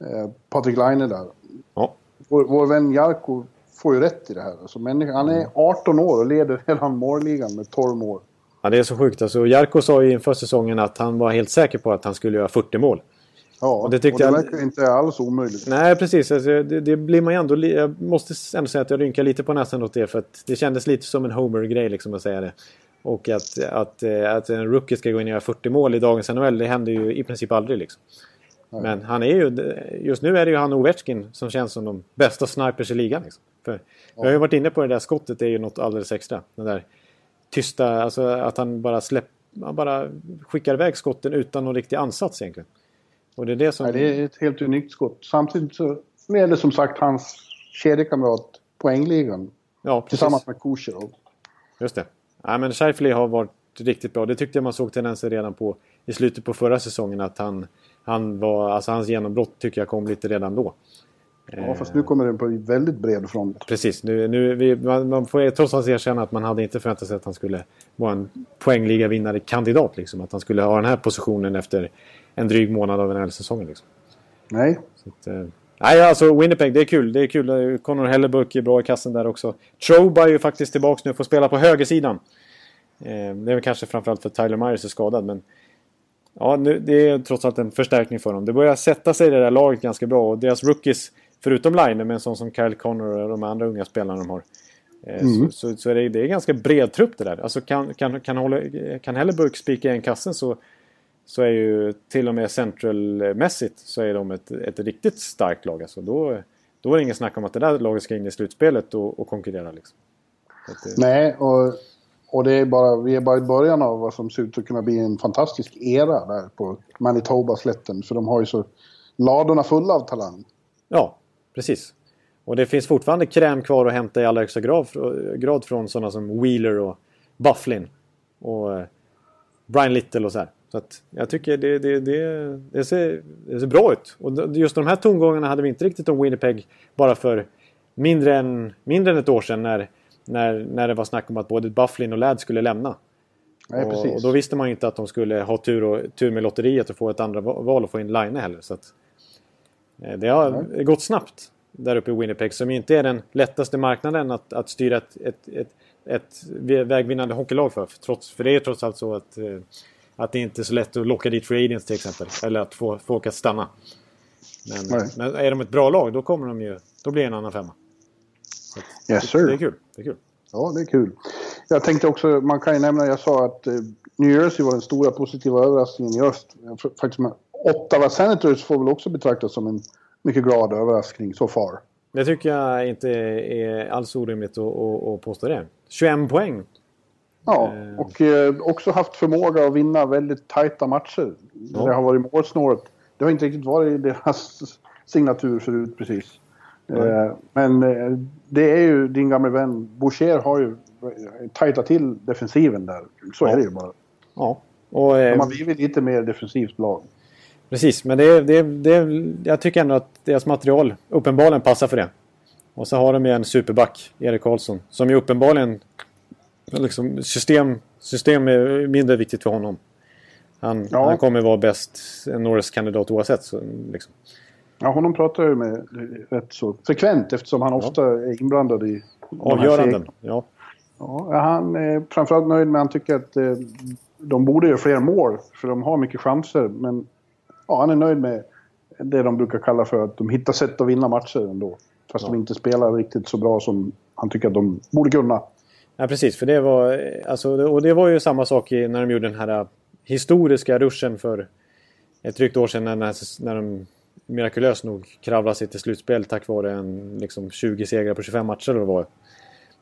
eh, Patrik Laine där. Ja. Vår, vår vän Jarko får ju rätt i det här. Alltså, människa, han är 18 år och leder hela målligan med 12 mål. ja, det är så sjukt. Alltså, Jarko sa ju inför säsongen att han var helt säker på att han skulle göra 40 mål. Ja, Och det tyckte och det jag- verkar inte alls omöjligt. Nej, precis. Alltså, det, det blir man ändå... Jag måste ändå säga att jag rynkar lite på näsan åt det. För att det kändes lite som en Homer-grej liksom att säga det. Och att, att, eh, att en rookie ska gå in och göra 40 mål i dagens NHL, det händer ju i princip aldrig. Liksom. Men han är ju... Just nu är det ju han Ovechkin som känns som de bästa snipers i ligan. Liksom. För Jag har ju varit inne på det där skottet, det är ju något alldeles extra. Den där tysta, alltså att han bara släpper... Han bara skickar iväg skotten utan någon riktig ansats egentligen. Och det är det som... Nej, det är ett helt unikt skott. Samtidigt så leder som sagt hans kedjekamrat poängligan ja, precis. tillsammans med Kucherov. Just det. Ja, men Scheifele har varit riktigt bra. Det tyckte jag man såg tendenser redan på i slutet på förra säsongen. Att han, han var, alltså hans genombrott tycker jag kom lite redan då. Ja, fast nu kommer den på väldigt bred front. Precis. Nu, nu, vi, man, man får trots allt erkänna att man hade inte förväntat sig att han skulle vara en poängliga vinnare kandidat. Liksom. Att han skulle ha den här positionen efter en dryg månad av NHL-säsongen. Liksom. Nej, att, eh, nej, alltså Winnipeg, det är kul. Det är kul. Connor Hellebuck är bra i kassen där också. Troba är ju faktiskt tillbaka nu och får spela på högersidan. Eh, det är väl kanske framförallt för att Tyler Myers är skadad, men... Ja, nu, det är trots allt en förstärkning för dem. Det börjar sätta sig i det där laget ganska bra och deras rookies, förutom Line, med en sån som Kyle Connor och de andra unga spelarna de har. eh, Så, så, så är det, det är ganska bred trupp det där. Alltså kan, kan, kan, hålla, kan Hellebuck spika en kassen så så är ju till och med centralmässigt så är de ett, ett riktigt starkt lag. Alltså då, då är det ingen snack om att det där laget ska in i slutspelet och, och konkurrera. Liksom. Eh, nej och, och det är bara, vi är bara i början av vad som ser ut att kunna bli en fantastisk era där på Manitoba-slätten. För de har ju så ladorna fulla av talang. ja, precis. Och det finns fortfarande kräm kvar att hämta i allra högsta grad, grad från sådana som Wheeler och Bufflin. Och eh, Brian Little och så här. Så jag tycker det, det, det, det, ser, det ser bra ut. Och just de här tongångarna hade vi inte riktigt om Winnipeg bara för mindre än, mindre än ett år sedan när, när, när det var snack om att både Bufflin och Ladd skulle lämna. Nej, och, och då visste man ju inte att de skulle ha tur, och, tur med lotteriet och få ett andra va- val och få in Line heller. Så att, eh, det har gått snabbt där uppe i Winnipeg som inte är den lättaste marknaden att, att styra ett, ett, ett, ett vägvinnande hockeylag för. Trots, för det är ju trots allt så att, eh, att det inte är så lätt att locka dit free agents till exempel. Eller att få folk att stanna. Men, Nej. men är de ett bra lag då kommer de ju... Då blir det en annan femma. Så Yes, det, sir. det är kul. Det är kul. Ja, det är kul. Jag tänkte också, man kan ju nämna, jag sa att eh, New Jersey var den stora positiva överraskningen i öst. Faktiskt Ottawa Senators får väl också betraktas som en mycket glad överraskning so far. Det tycker jag inte är alls orimligt att, att, att påstå det. 21 poäng. Ja, Eh. och eh, också haft förmåga att vinna väldigt tajta matcher. Ja. Det har varit målsnåret. Det har inte riktigt varit deras signatur förut precis. Eh, men eh, det är ju din gamla vän Boucher har ju tajtat till defensiven där. Så Ja. är det ju bara. Ja. Och, eh, De har blivit lite mer defensivt lag. Precis, men det, är- det, det, jag tycker ändå att deras material uppenbarligen passar för det. Och så har de ju en superback, Erik Karlsson, som ju uppenbarligen... Liksom, system, system är mindre viktigt för honom. Han, Ja. han kommer vara bäst Norris-kandidat oavsett. Så, liksom. Ja, honom pratar jag med rätt så frekvent eftersom han ofta är inblandad i Avgöranden. Ja. Ja, han är framförallt nöjd med han tycker att eh, de borde göra fler mål för de har mycket chanser. Men ja, han är nöjd med det de brukar kalla för att de hittar sätt att vinna matcher ändå. Fast Ja. de inte spelar riktigt så bra som han tycker att de borde kunna. Ja, precis. För det var, alltså, och det var ju samma sak när de gjorde den här äh, historiska ruschen för ett drygt år sedan när, när, de mirakulöst nog kravlade sig till slutspel tack vare en liksom, 20 segrar på 25 matcher. Eller vad det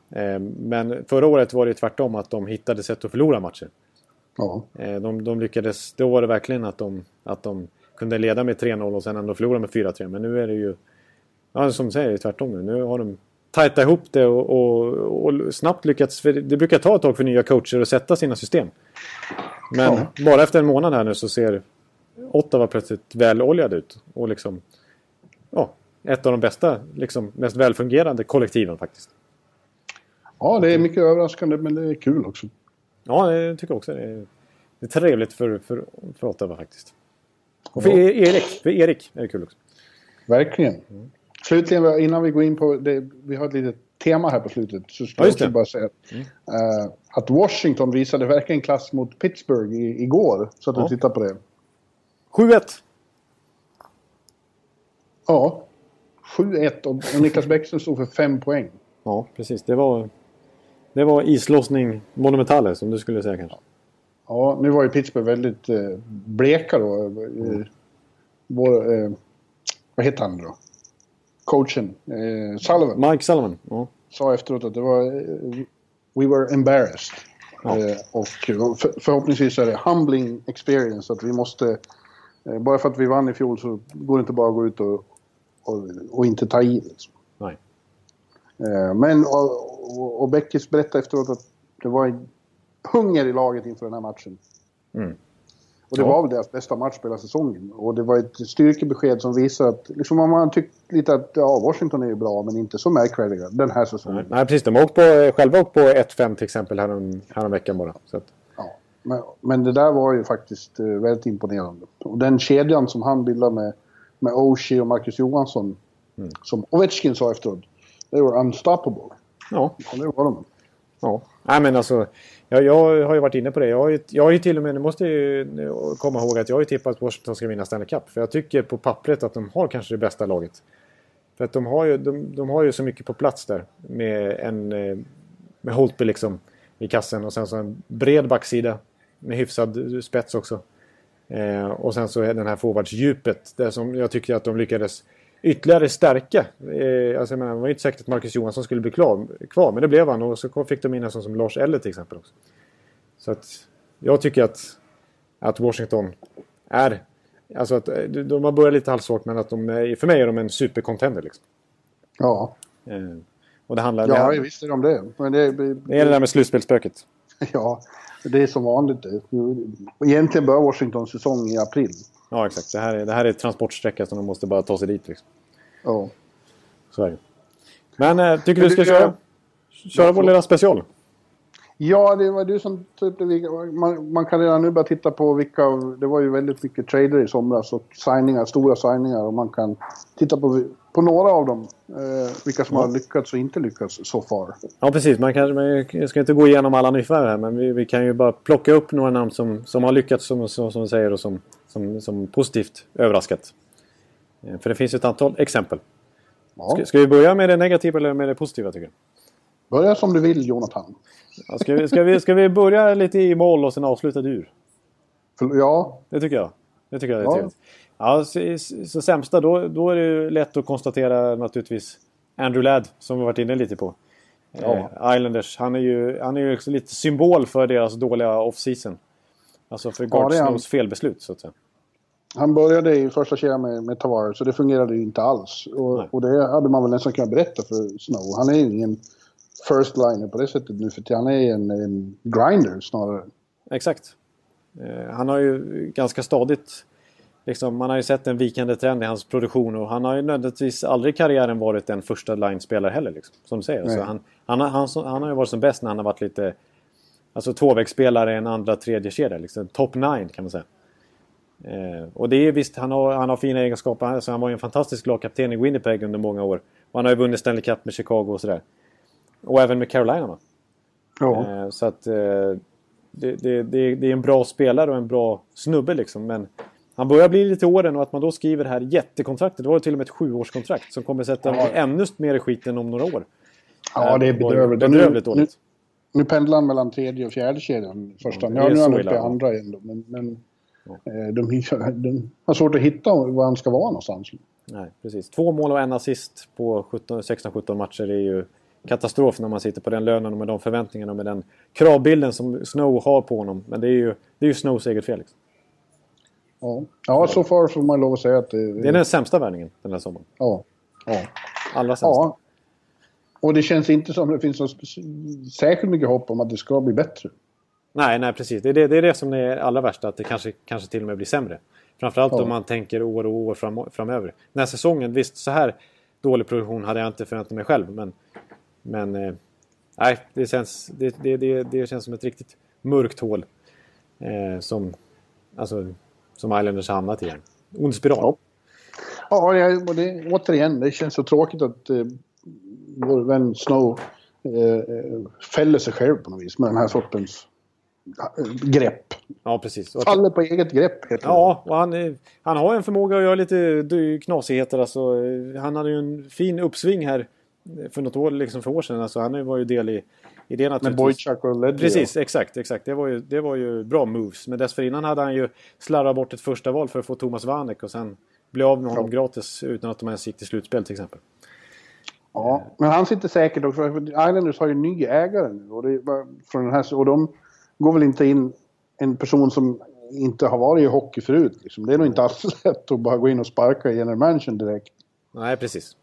var. Eh, Men förra året var det tvärtom att de hittade sätt att förlora matcher. Ja, Eh, De, de lyckades, då var det verkligen att de, att de kunde leda med 3-0 och sen ändå förlora med 4-3. Men nu är det ju, ja, som du säger, tvärtom nu. Nu har de tajta ihop det och, och, och, snabbt lyckats. Det brukar ta ett tag för nya coacher att sätta sina system. Men ja. bara efter en månad här nu så ser Ottawa plötsligt väloljad ut. Och liksom, ja, ett av de bästa, liksom, mest välfungerande kollektiven faktiskt. Ja, det är mycket överraskande men det är kul också. Ja, jag tycker också det är, det är trevligt för, för, för Ottawa faktiskt. Och för Erik, för Erik är det kul också. Verkligen. Mm. Slutligen, innan vi går in på det, vi har ett litet tema här på slutet. Så ska ja, jag bara säga mm. uh, att Washington visade verkligen klass mot Pittsburgh i, igår. Så att ja. du tittar på det. 7-1. Ja. 7-1 och Niklas Bäckström stod för 5 poäng. Ja, precis. Det var, det var islossning monumentale som du skulle säga kanske. Ja, nu var ju Pittsburgh väldigt eh, bleka då. Mm. Vår, eh, vad heter han då? Coachen, eh, Sullivan. Mike Sullivan, ja. Sa efteråt att det var... Eh, we were embarrassed. Ja. Eh, och för, förhoppningsvis är det humbling experience att vi måste... Eh, bara för att vi vann i fjol så går det inte bara att gå ut och, och, och inte ta i. Liksom. Nej. men och, och, och Beckis berättade efteråt att det var en hunger i laget inför den här matchen. Mm. Och det ja. var väl deras bästa match på hela säsongen. Och det var ett styrkebesked som visar att liksom man har tyckt lite att ja, Washington är ju bra men inte så märkvärdiga den här säsongen. Nej, precis. De har åkt på, själva åkt på 1-5 till exempel härom, härom veckan bara. Så att... ja, men, men, det där var ju faktiskt uh, väldigt imponerande. Och den kedjan som han bildade med, med Oshie och Marcus Johansson. Mm. Som Ovechkin sa efteråt. They were unstoppable. Ja. ja det var de. Ja, Nej, men alltså. Jag, jag har ju varit inne på det. Jag har ju, jag har ju till och med, nu måste ju komma ihåg att jag har ju tippat att Washington ska vinna Stanley Cup. För jag tycker på pappret att de har kanske det bästa laget. För att de har ju, de, de har ju så mycket på plats där. Med en eh, med Holtby liksom i kassen och sen så en bred backsida med hyfsad spets också. Eh, och sen så är den här forwardsdjupet. Det som jag tycker att de lyckades ytterligare stärka. Eh, alltså, menar, det var inte säkert att Marcus Johansson skulle bli klar, kvar, men det blev han. Och så fick de in en sån som Lars Eller till exempel också. Så att jag tycker att, att Washington är... Alltså att eh, de har börjat lite halvsvagt, men att de är, för mig är de en supercontender. Liksom. Ja. Eh, och det handlar... Ja, det, visst är de det. Men det, det, det är det där med slutspelsspöket. Ja, det är som vanligt. Egentligen börjar Washingtons säsong i april. Ja, exakt. Det här är, det här är transportsträcka som de måste bara ta sig dit. Liksom. Ja. Så är det. Men äh, tycker du ska köra, köra vår lilla special? Ja, det var du som det. Man, man, kan redan nu börja titta på vilka... Det var ju väldigt mycket trader i somras och signingar, stora signingar. Och man kan titta på, på några av dem. Eh, vilka som ja. har lyckats och inte lyckats så far. Ja, precis. Man, kan, man ska inte gå igenom alla nyförvärv här, men vi, vi, kan ju bara plocka upp några namn som, som har lyckats, som, som, som säger, och som, som, som positivt överraskat. Eh, för det finns ett antal exempel. Ja. Ska, ska, vi börja med det negativa eller med det positiva tycker du? Börja som du vill Jonathan. Ja, ska, vi, ska, vi, ska vi börja lite i mål och sen avsluta ur? Ja. Det tycker jag. Det tycker jag är ja. trevligt. Ja, så, så sämsta, då, då är det lätt att konstatera naturligtvis Andrew Ladd som vi varit inne lite på. Ja. Eh, Islanders, han är ju, han är ju lite symbol för deras dåliga off-season. Alltså för Gardsnows ja, felbeslut så att säga. Han började i första kedjan med, med Tavares så det fungerade ju inte alls. Och, och, det hade man väl nästan kunnat berätta för Snow. Han är ingen first liner på det sättet nu för han är en, en grinder snarare. Exakt. Eh, han har ju ganska stadigt Liksom, man har ju sett en vikande trend i hans produktion och han har ju nödvändigtvis aldrig i karriären varit en första line-spelare heller. Liksom, som du säger. Alltså, han, han, han, han, har ju varit som bäst när han har varit lite Alltså tvåvägsspelare, en andra, tredje kedja. Liksom, top nine kan man säga. Eh, och det är visst, han har, han har fina egenskaper. Alltså, han var ju en fantastisk lagkapten i Winnipeg under många år. Och han har ju vunnit Stanley Cup med Chicago och sådär. Och även med Carolina va? Ja. Eh, så att eh, det, det, det, det, är en bra spelare och en bra snubbe liksom. Men han börjar bli lite åren och att man då skriver det här jättekontraktet. Det var till och med ett sjuårskontrakt som kommer sätta ja. ännu mer i skiten om några år. Ja, det är bedrövligt. bedrövligt nu, nu, pendlar han mellan tredje och fjärde kedjan. Första. Ja, nu är han uppe i andra ändå. Men, men ja. Eh, de, de, har svårt att hitta var han ska vara någonstans. Nej, precis. Två mål och en assist på 16-17 matcher är ju katastrof när man sitter på den lönen och med de förväntningarna och med den kravbilden som Snow har på honom. Men det är ju, det är ju Snows eget fel. Liksom. Ja, ja så far får man lov att säga att det... Det är den sämsta värvningen den här sommaren. Ja. ja. Allra sämsta. Ja. Och det känns inte som det finns något särskilt mycket hopp om att det ska bli bättre. Nej, nej precis. Det är det, det, är det som är allra värsta, att det kanske, kanske till och med blir sämre. Framförallt ja. om man tänker år och år fram, framöver. Den här säsongen, visst så här dålig produktion hade jag inte förväntat mig själv. Men, men eh, nej, det känns, det, det, det, det, känns som ett riktigt mörkt hål. Eh, som, alltså, som Islanders har hamnat i. Ond spiral. Ja, ja och det, återigen, det känns så tråkigt att eh, vår vän Snow eh, eh, fäller sig själv på något vis med den här sortens grepp. Ja, precis. Faller på eget grepp. Ja, och han, han har en förmåga att göra lite knasigheter. Alltså, han hade ju en fin uppsving här för något år, liksom för år sedan. Alltså, han var ju del i, i det naturligtvis. Med Boychuk och Ledley. Precis, exakt, exakt. Det var, ju, det var ju bra moves. Men dessförinnan hade han ju slarvat bort ett första val för att få Thomas Vanek och sen bli av med honom ja. gratis utan att de ens gick till slutspel till exempel. Ja, men han sitter säkert också. Islanders har ju ny ägare nu och, det, från den här, och de går väl inte in en person som inte har varit i hockey förut. Liksom. Det är nog inte alls lätt att bara gå in och sparka i general mansion direkt. Nej, precis.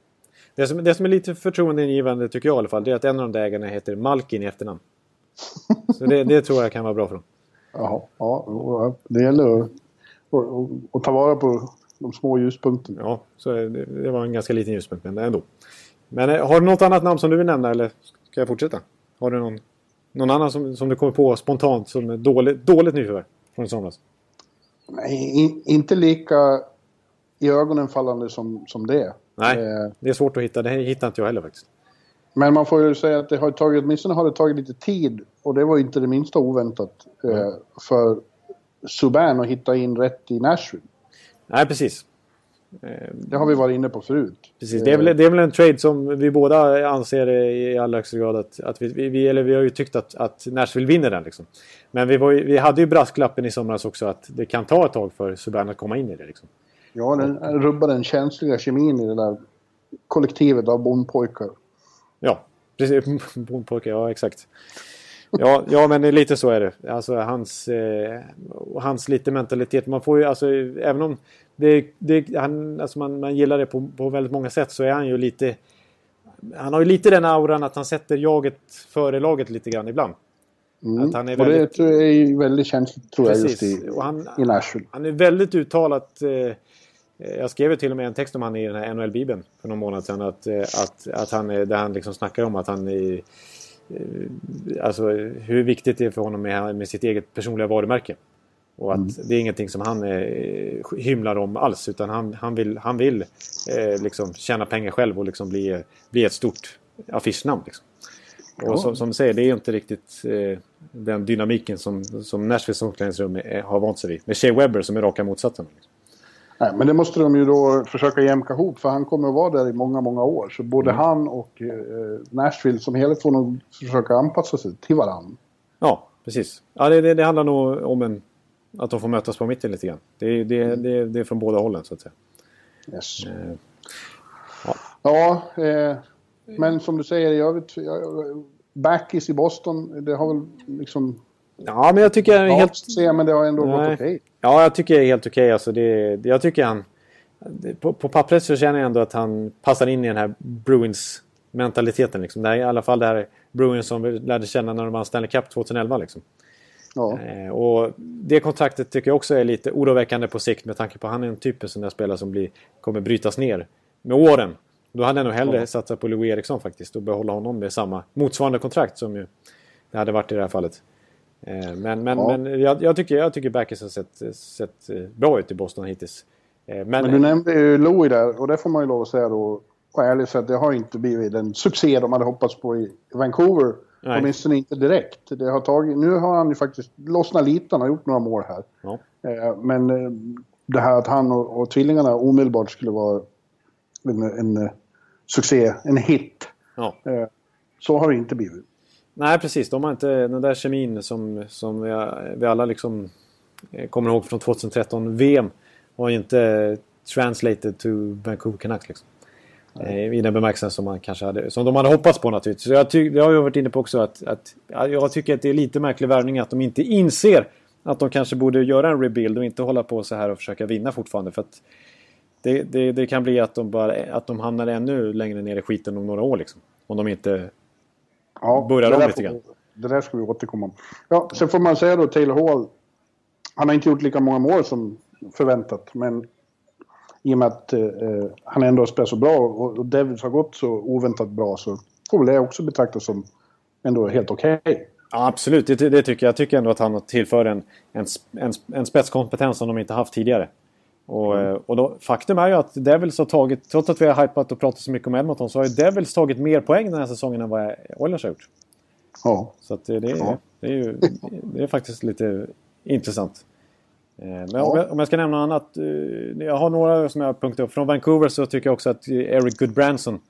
Det som, det som är lite förtroendeingivande tycker jag i alla fall, det är att en av de där ägarna heter Malkin i efternamn. Så det, det, tror jag kan vara bra för dem. Jaha, ja, det gäller att, att, att ta vara på de små ljuspunkterna. Ja, så det, det var en ganska liten ljuspunkt, men ändå. Men eh, har du något annat namn som du vill nämna eller ska jag fortsätta? Har du någon, någon annan som, som du kommer på spontant som är dåligt, dåligt nyförvärv från i somras? Nej, in, inte lika i ögonen fallande som, som det. Nej, eh, det är svårt att hitta. Det hittar inte jag heller faktiskt. Men man får ju säga att det har tagit, åtminstone har det tagit lite tid och det var inte det minsta oväntat mm. eh, för Subban att hitta in rätt i Nashville. Nej, precis. Det har vi varit inne på förut. Precis, det är, väl, det är väl en trade som vi båda anser i allra högsta grad att, att vi, vi, eller vi har ju tyckt att, att Nashville vinner den. Liksom. Men vi, var, vi hade ju brasklappen i somras också att det kan ta ett tag för Subban att komma in i det. Liksom. Ja, den rubbar den känsliga kemin i det där kollektivet av bondpojkar. Ja, precis. Bondpojkar, ja exakt. Ja, ja, men lite så är det. Alltså hans, eh, hans lite mentalitet. Man får ju, alltså, även om det, det, han, alltså man, man gillar det på, på väldigt många sätt så är han ju lite... Han har ju lite den auran att han sätter jaget före laget lite grann ibland. Mm. Att han är väldigt, och det är ju väldigt känsligt tror Precis. jag just i, han, i Nashville. Han är väldigt uttalat... Eh, jag skrev till och med en text om han i den här NHL-bibeln för någon månad sedan. Att, eh, att, att han, där han liksom snackar om att han är, Alltså hur viktigt det är för honom med, med sitt eget personliga varumärke. Och att mm. det är ingenting som han eh, hymlar om alls utan han, han vill, han vill eh, liksom tjäna pengar själv och liksom bli, bli ett stort affischnamn. Liksom. Och ja. som, som du säger, det är inte riktigt eh, den dynamiken som, som Nashvilles omklädningsrum har vant sig vid. Med Shea Webber som är raka motsatsen. Liksom. Nej, men det måste de ju då försöka jämka ihop för han kommer att vara där i många, många år. Så både mm. han och eh, Nashville som helhet får nog försöka anpassa sig till varandra. Ja, precis. Ja, det, det, det handlar nog om en att de får mötas på mitten lite grann. Det, det, mm. det, det är från båda hållen så att säga. Yes. Eh, ja, ja eh, men som du säger i övrigt. Backis i Boston, det har väl liksom... Ja, men jag tycker... Jag helt... Se, men det har ändå Nej. gått okej. Okay. Ja, jag tycker det är helt okej. Okay. Alltså det, jag tycker han... På, på pappret så känner jag ändå att han passar in i den här Bruins mentaliteten. Liksom. Det här, I alla fall det här Bruins som vi lärde känna när de vann Stanley Cup 2011. Liksom. Ja. Eh, och det kontraktet tycker jag också är lite oroväckande på sikt med tanke på att han är en typ av sån där spelare som blir, kommer brytas ner med åren. Då hade jag nog hellre ja. satsat på Louis Eriksson faktiskt och behålla honom med samma motsvarande kontrakt som ju det hade varit i det här fallet. Eh, men, men, ja. men jag, jag, tycker, jag tycker Backes har sett, sett eh, bra ut i Boston hittills. Men, men du nämnde ju Louis där och det får man ju lov att säga då och ärligt sagt det har inte blivit den succé de hade hoppats på i Vancouver. Nej. Åtminstone inte direkt. Det har tagit, nu har han ju faktiskt lossnat lite, han har gjort några mål här. Ja. Eh, men eh, det här att han och, och tvillingarna omedelbart skulle vara en, en eh, succé, en hit. Ja. Så har det inte blivit. Nej, precis. De har inte den där kemin som, som vi, vi alla liksom kommer ihåg från 2013 VM. Har ju inte translated to Vancouver Canucks liksom. Eh, I den bemärkelsen som, man kanske hade, som de hade hoppats på naturligtvis. Så jag, ty, jag har ju varit inne på också att, att jag tycker att det är lite märklig värvning att de inte inser att de kanske borde göra en rebuild och inte hålla på så här och försöka vinna fortfarande. För att det, det, det kan bli att de, bara, att de hamnar ännu längre ner i skiten om några år. Liksom. Om de inte Ja, börjar det om lite grann. Det där ska vi återkomma om. Ja, sen får man säga då Taylor Hall. Han har inte gjort lika många mål som förväntat. Men i och med att eh, han ändå har spelat så bra och, och Devils har gått så oväntat bra så får väl det också betraktas som ändå helt okej. Ja, absolut, det, det tycker jag. Jag tycker ändå att han tillför en, en, en, en spetskompetens som de inte haft tidigare. Och, eh, och då, faktum är ju att Devils har tagit, trots att vi har hypat och pratat så mycket om Edmonton, så har ju Devils tagit mer poäng den här säsongen än vad Oilers har gjort. Ja. Så det, det, är, Ja. det, är ju, det är faktiskt lite intressant. Eh, Men Ja. om, jag, om jag ska nämna annat. eh, Jag har några som jag har punktat upp. Från Vancouver så tycker jag också att Eric Goodbranson.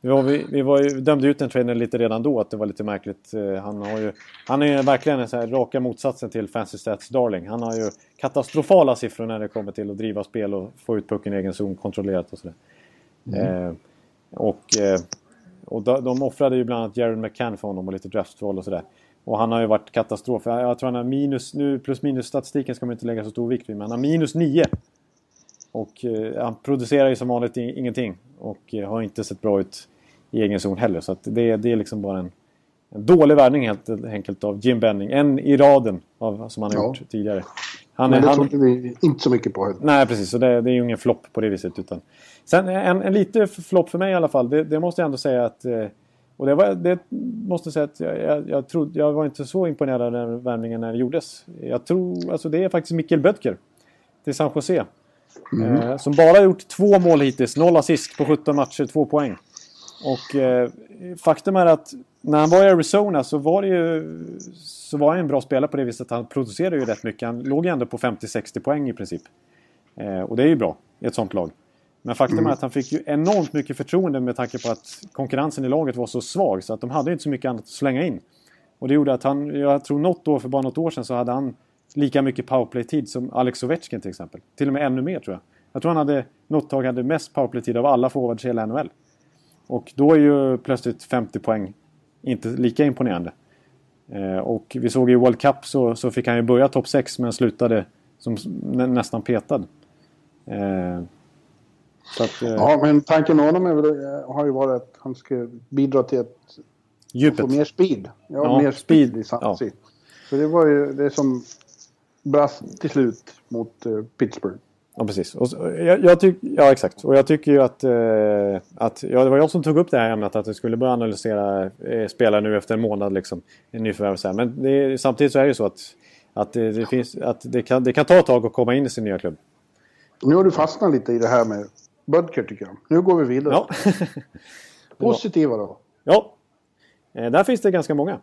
Vi, var, vi, vi var ju, dömde ut den traden lite redan då att det var lite märkligt. Eh, Han, har ju, han är ju verkligen en så här raka motsatsen till Fancy Stats Darling. Han har ju katastrofala siffror när det kommer till att driva spel och få ut pucken i egen zon kontrollerat och sådär. Eh, och eh, och de, de offrade ju bland annat Jared McCann för honom och lite draftval och sådär. Och han har ju varit katastrof. Jag, jag tror han har minus, nu plus minus statistiken ska man inte lägga så stor vikt vid, men han har minus 9. Och eh, han producerar ju som vanligt ingenting. Och eh, har inte sett bra ut i egen zon heller. Så det, det är liksom bara en, en dålig värvning helt enkelt av Jim Benning. En i raden av, som han har Ja. gjort tidigare. Han, Men det han, trodde vi inte så mycket på heller. Nej, precis. Så det, det är ju ingen flopp på det viset. Utan... Sen en, en lite flopp för mig i alla fall. Det, det måste jag ändå säga att... eh, Och det, var, det måste jag säga att jag, jag, jag, trodde, jag var inte så imponerad av den värvningen när det gjordes. Jag tror... Alltså det är faktiskt Mikkel Böttger. Till San Jose. Eh, som bara gjort två mål hittills. Noll assist på 17 matcher, två poäng. Och eh, faktum är att när han var i Arizona så var det ju så var han en bra spelare på det viset att han producerade ju rätt mycket. Han låg ju ändå på 50-60 poäng i princip. Eh, och det är ju bra i ett sånt lag. Men faktum är att han fick ju enormt mycket förtroende med tanke på att konkurrensen i laget var så svag så att de hade inte så mycket annat att slänga in. Och det gjorde att han, jag tror något år, för bara något år sedan så hade han lika mycket powerplay-tid som Alex Ovechkin till exempel. Till och med ännu mer tror jag. Jag tror han hade, något tag hade mest powerplay-tid av alla forwards i hela NHL. Och då är ju plötsligt 50 poäng inte lika imponerande. Eh, och vi såg i World Cup så, så fick han ju börja topp 6 men slutade som nä, nästan petad. Eh, att, eh, Ja, men tanken med honom väl, eh, har ju varit att han ska bidra till att djupet. få mer speed. Ja, Ja, mer speed, speed, i ja. Så det var ju det som brast till slut mot eh, Pittsburgh. Ja, precis. Och, jag, jag tyck, ja, exakt. Och jag tycker ju att... Eh, att ja, det var jag som tog upp det här ämnet att vi skulle börja analysera eh, spelare nu efter en månad. Liksom, en nyförvärv så här. Men det, samtidigt så är det ju så att, att, det, det, finns, att det, kan, det kan ta ett tag att komma in i sin nya klubb. Nu har du fastnat lite i det här med Budker tycker jag. Nu går vi vidare. Ja. Positiva då? ja. Eh, där finns det ganska många.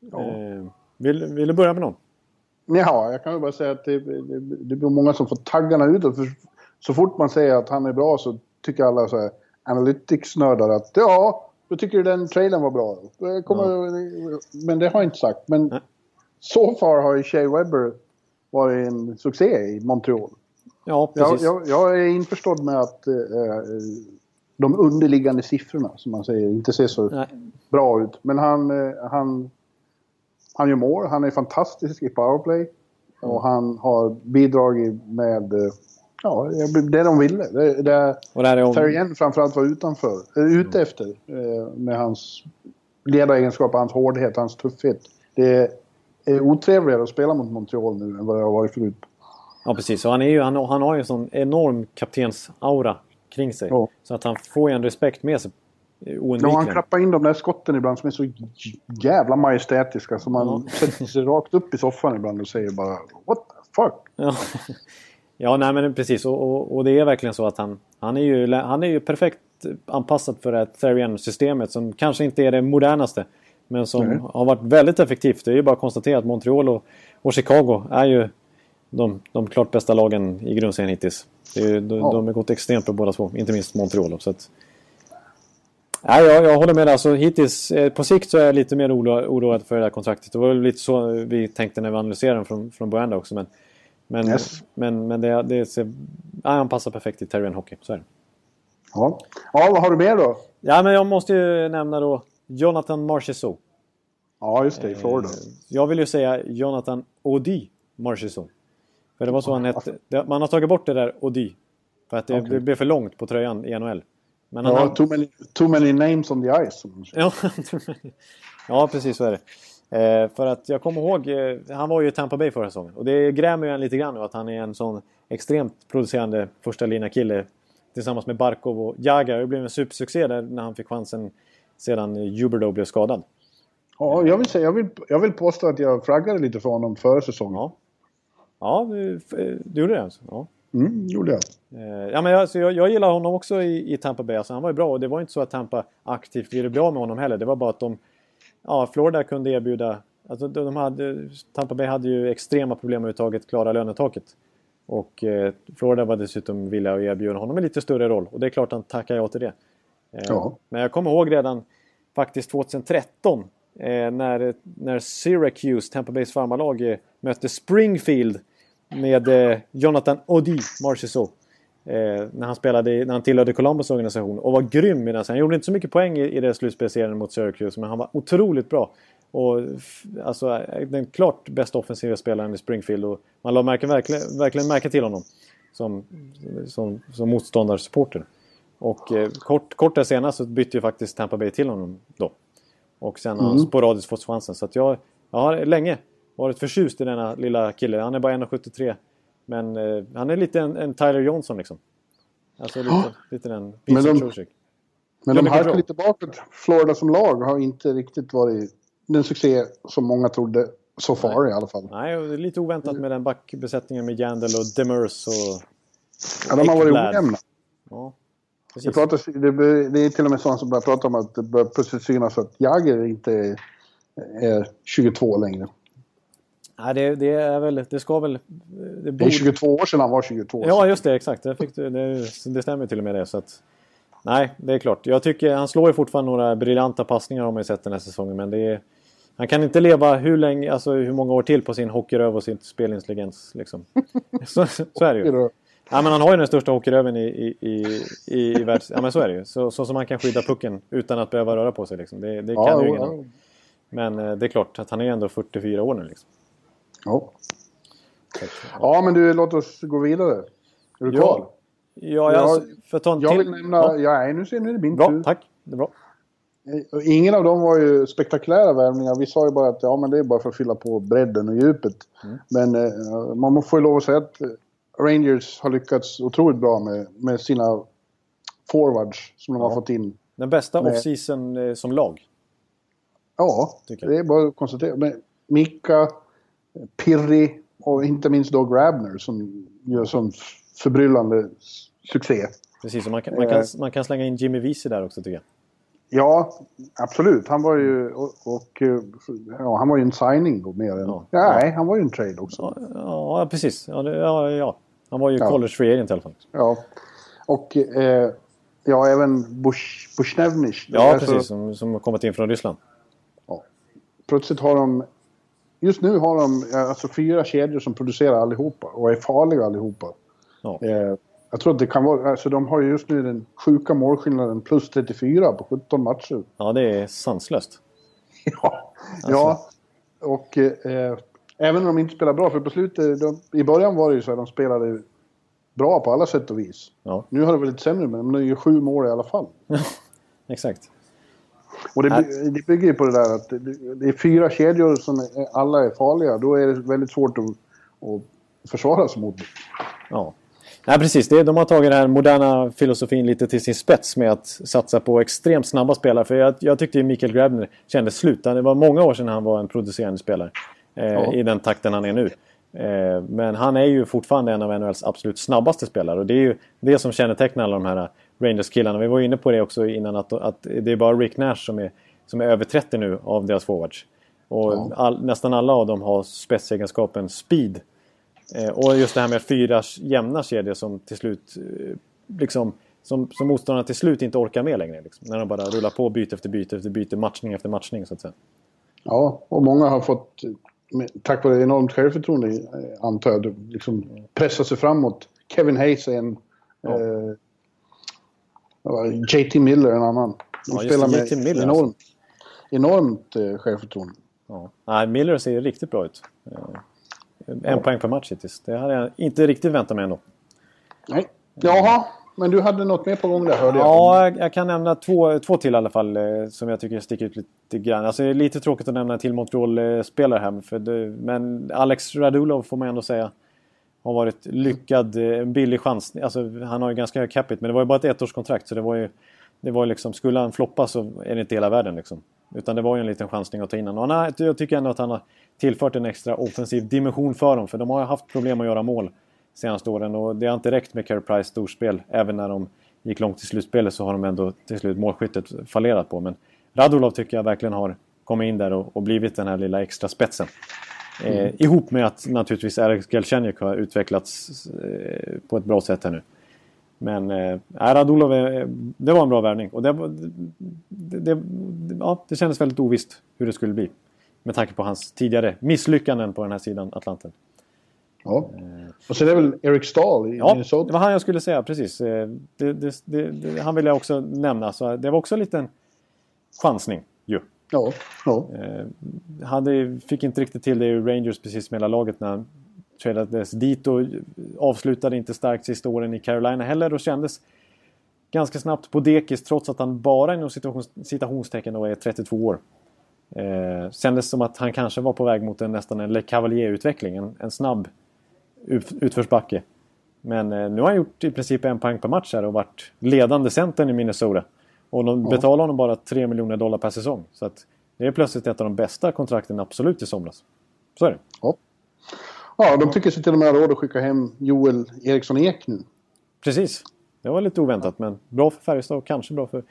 Ja. Eh, vill, vill du börja med någon? Ja, jag kan väl bara säga att det, det, det blir många som får taggarna utåt. För så fort man säger att han är bra så tycker alla så här analytics-nördar att ja, då tycker du den trailern var bra. Kommer, Men det har jag inte sagt. Men Nej. så far har ju Shea Webber varit en succé i Montreal. Ja, Jag, precis. jag, jag är införstådd med att eh, eh, de underliggande siffrorna, som man säger, inte ser så Nej. bra ut. Men han, eh, han, han gör mål, han är fantastisk i powerplay. Och han har bidragit med eh, ja, det de ville. Det, det Och är om... Therrien framförallt var utanför, äh, ute efter. Eh, med hans ledaregenskaper, hans hårdhet, hans tuffhet. Det är otrevligare att spela mot Montreal nu än vad det har varit förut. Ja, precis. Och han, är ju, han, han har ju en sån enorm kaptensaura kring sig. Ja. Så att han får ju en respekt med sig. Eh, Ja, han Oundvikligen. klappar in de där skotten ibland som är så jävla majestätiska. Så man Ja. sätter sig rakt upp i soffan ibland och säger bara What the fuck? Ja, ja nej, men precis. Och, och, och det är verkligen så att han, han, är ju, han är ju perfekt anpassad för det här Therian-systemet som kanske inte är det modernaste. Men som Nej. har varit väldigt effektivt. Det är ju bara att konstatera att Montreal och, och Chicago är ju de, de klart bästa lagen i grundserien hittills. Det är, ju- de, Ja. de har gått extremt på båda två. Inte minst Montreal. Så att, nej, jag, jag håller med. Alltså, hittills, eh, på sikt så är jag lite mer oro, oroad för det här kontraktet. Det var lite så vi tänkte när vi analyserade den från, från början där också. Men, men, Yes. men, men det, det ser, nej, han passar perfekt i Terrian Hockey. Så är det. Ja. ja, vad har du mer då? Ja, men jag måste ju nämna då Jonathan Marchessault. Ja, just det, i Florida. Eh, Jag vill ju säga Jonathan Odi Marchessault. För det var så han hette. Man har tagit bort det där Odi. För att det, det blev för långt på tröjan i NHL. Men Ja, har- too, many, too many names on the ice. Ja, ja precis så är det. Eh, för att jag kommer ihåg, eh, han var ju i Tampa Bay förra säsongen. Och det grämer ju en lite grann nu att han är en sån extremt producerande första lina kille Tillsammans med Barkov och Jagr. Det blev en supersuccé där när han fick chansen sedan Huberdeau blev skadad. Ja, jag vill, säga, jag, vill, jag vill påstå att jag flaggade lite för honom före säsongen. Ja, ja du, du gjorde det alltså? Ja. Mm, gjorde jag. Eh, Ja, men alltså, jag, jag gillar honom också i, i Tampa Bay. Alltså, han var ju bra och det var inte så att Tampa aktivt ville bli av med honom heller. Det var bara att de... Ja, Florida kunde erbjuda... Alltså, de de hade, Tampa Bay hade ju extrema problem med att överhuvudtaget klara lönetaket. Och eh, Florida var dessutom villiga att erbjuda honom en lite större roll. Och det är klart han tackar ja till det. Eh, Ja. Men jag kommer ihåg redan faktiskt 2013 eh, när, när Syracuse, Tampa Bays farmarlag, eh, mötte Springfield med eh, Jonathan Odi Marchessault. Eh, när han spelade när han tillhörde Columbus organisation och var grym i den. Han gjorde inte så mycket poäng i, i det slutspelsserien mot Syracuse men han var otroligt bra. Och alltså eh, den klart bästa offensiva spelaren i Springfield och man la märke, verkligen, verkligen märke till honom som, som, som motståndarsupporter. Och eh, kort, kort där senare så bytte ju faktiskt Tampa Bay till honom då. Och sen har han sporadiskt fått chansen. Så att jag, jag har länge varit förtjust i denna lilla kille. Han är bara 1,73. Men eh, han är lite en, en Tyler Johnson liksom. Alltså lite, lite den Men Vincent de- Trocek. Men de mycket halkar lite bakåt. Florida som lag har inte riktigt varit den succé som många trodde. Så far i alla fall. Nej, och det är lite oväntat med den backbesättningen med Jandel och Demers och... Ja, de har varit ojämna. Ja, Det, pratas, det, det är till och med sådana som börjar prata om att det börjar plötsligt synas att Jagger inte är 22 längre. Nej, det, det är väl... Det ska väl... Det Det är borde... 22 år sedan han var 22. Ja, just det. Exakt. Det, fick det, det stämmer till och med det. Så att, nej, det är klart. Jag tycker han slår ju fortfarande några briljanta passningar har man sett den här säsongen. Men det är, han kan inte leva hur, länge, alltså hur många år till på sin hockeyröv och sin spelintelligens. Liksom. så, så är det ju. Ja, men han har ju den största hockeyröven i, i, i, i, i världs... Ja, men så är det ju. Så, så som han kan skydda pucken utan att behöva röra på sig. Liksom. Det, det kan Ja, ju ingen ja. Men eh, det är klart att han är ändå 44 år nu. Liksom. Ja. Ja, men du, låt oss gå vidare. Är du kvar? Ja, ja, jag, för att ta en Jag till... vill nämna... Ja, Ja, nu ser nu är det min bra, tur. tack. Det är bra. Och Ingen av dem var ju spektakulära värvningar. Vi sa ju bara att ja, men det är bara för att fylla på bredden och djupet. Mm. Men eh, man får ju lov att säga att eh, Rangers har lyckats otroligt bra med, med sina forwards som de har Ja. fått in. Den bästa Nej. off-season eh, som lag. Ja, jag. det är bara att konstatera. Men Mika, Pirri och inte minst då Grabner som gör sån förbryllande succé. Precis, och man kan, man, kan, Eh. man kan slänga in Jimmy Vesey där också tycker jag. Ja, absolut. Han var ju, och, och, ja, han var ju en signing då mer än... Ja. Nej, han var ju en trade också. Ja, ja precis. Ja, ja, ja. Han var ju Ja. college free agent i alla fall. Ja. Och eh, ja, även Bush, Bushnevnich. Ja, Alltså, precis. Som, som har kommit in från Ryssland. Plötsligt har de... Just nu har de eh, alltså fyra kedjor som producerar allihopa och är farliga allihopa. Ja. Eh, jag tror att det kan vara... Alltså de har ju just nu den sjuka målskillnaden plus 34 på 17 matcher. ja, det är sanslöst. Ja, ja. och eh, även om de inte spelar bra, för på slutet, de, i början var det ju så att de spelade bra på alla sätt och vis. Ja, Nu har det varit lite sämre, men de är ju sju mål i alla fall. exakt. Och det, by- det bygger ju på det där att det, är fyra kedjor som alla är farliga. Då är det väldigt svårt att, att försvara sig mot. Ja. Nej, precis. Det, de har tagit den här moderna filosofin lite till sin spets med att satsa på extremt snabba spelare. För jag, jag tyckte ju Mikael Grabner kändes slut. Det var många år sedan han var en producerande spelare. Eh, Ja. I den takten han är nu. Eh, men han är ju fortfarande en av NHLs absolut snabbaste spelare. Och det är ju det som kännetecknar alla de här Rangers-killarna. Vi var inne på det också innan att, att det är bara Rick Nash som är, som är över 30 nu av deras forwards. Och Ja. all, nästan alla av dem har spetsegenskapen speed. Eh, och just det här med fyra jämna kedjor som till slut eh, liksom som, som motståndarna till slut inte orkar med längre. Liksom, när de bara rullar på byte efter byte efter byte, matchning efter matchning så att säga. Ja, och många har fått, tack vare enormt självförtroende eh, antar jag, liksom pressa sig framåt. Kevin Hayes är en... Ja. Eh? JT Miller en annan. De Ja, spelar med Miller, enormt, alltså. enormt eh, självförtroende. Ja. Nej, Miller ser ju riktigt bra ut. Eh, en poäng per match hittills. Det hade jag inte riktigt väntat mig ändå. Nej. Jaha, Men du hade något mer på gång där hörde jag. Ja, jag, kan nämna två, två till i alla fall eh, som jag tycker sticker ut lite grann. Alltså, det är lite tråkigt att nämna en till Montreal-spelare här. För det, men Alex Radulov får man ändå säga har varit lyckad. Eh, en billig chans. Alltså, han har ju ganska hög capita men det var ju bara ett ettårskontrakt. Så det var ju, det var ju liksom, skulle han floppa så är det inte hela världen liksom. Utan det var ju en liten chansning att ta in honom. Och jag tycker ändå att han har tillfört en extra offensiv dimension för dem. För de har ju haft problem att göra mål senaste åren. Och det har inte räckt med Carey Price storspel. Även när de gick långt i slutspelet så har de ändå till slut målskyttet fallerat på. Men Radulov tycker jag verkligen har kommit in där och, och blivit den här lilla extra spetsen. Eh, ihop med att naturligtvis Alex Galchenyuk har utvecklats eh, på ett bra sätt här nu. Men eh, Radulov, det var en bra värvning. Och det, det, det, ja, det kändes väldigt ovisst hur det skulle bli. Med tanke på hans tidigare misslyckanden på den här sidan Atlanten. Ja. Och så är det väl Eric Stahl i Ja, det Minnesota. var han jag skulle säga, precis. Eh, Det, det, det, det, han ville jag också nämna. Så det var också en liten chansning ju. Ja, ja. Eh, han fick inte riktigt till det i Rangers precis med hela laget när han tradades dit och avslutade inte starkt sista åren i Carolina heller och kändes ganska snabbt på dekis trots att han bara inom citationstecken då är 32 år. Eh, kändes som att han kanske var på väg mot en, nästan en Le Cavalier-utveckling, en, en snabb utförsbacke. Men eh, nu har han gjort i princip en poäng per match här och varit ledande centern i Minnesota. Och de betalar honom bara 3 miljoner dollar per säsong. Så att det är plötsligt ett av de bästa kontrakten absolut i somras. Så är det. ja. Ja, de tycker sig till och med ha råd att skicka hem Joel Eriksson Ek nu. Precis. Det var lite oväntat men bra för Färjestad och kanske bra för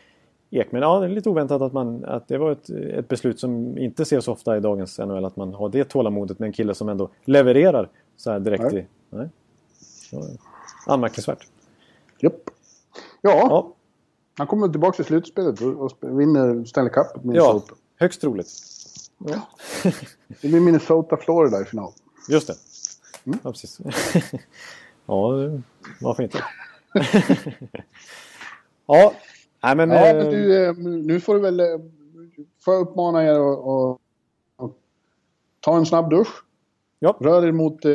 Ek. Men ja, det är lite oväntat att, man, att det var ett, ett beslut som inte ses ofta i dagens NHL. Att man har det tålamodet med en kille som ändå levererar så här direkt Nej. i... Nej. Anmärkningsvärt. Japp. Ja, Ja, han kommer tillbaka till slutspelet och, vinner Stanley Cup med ja, Minnesota. högst troligt. Det blir Minnesota-Florida i final. Just det. Mm. Ja, precis. ja, varför inte? ja, nej men... Ja, eh, men du, eh, nu får du väl... eh, Får jag uppmana er att ta en snabb dusch. Ja. Rör er mot,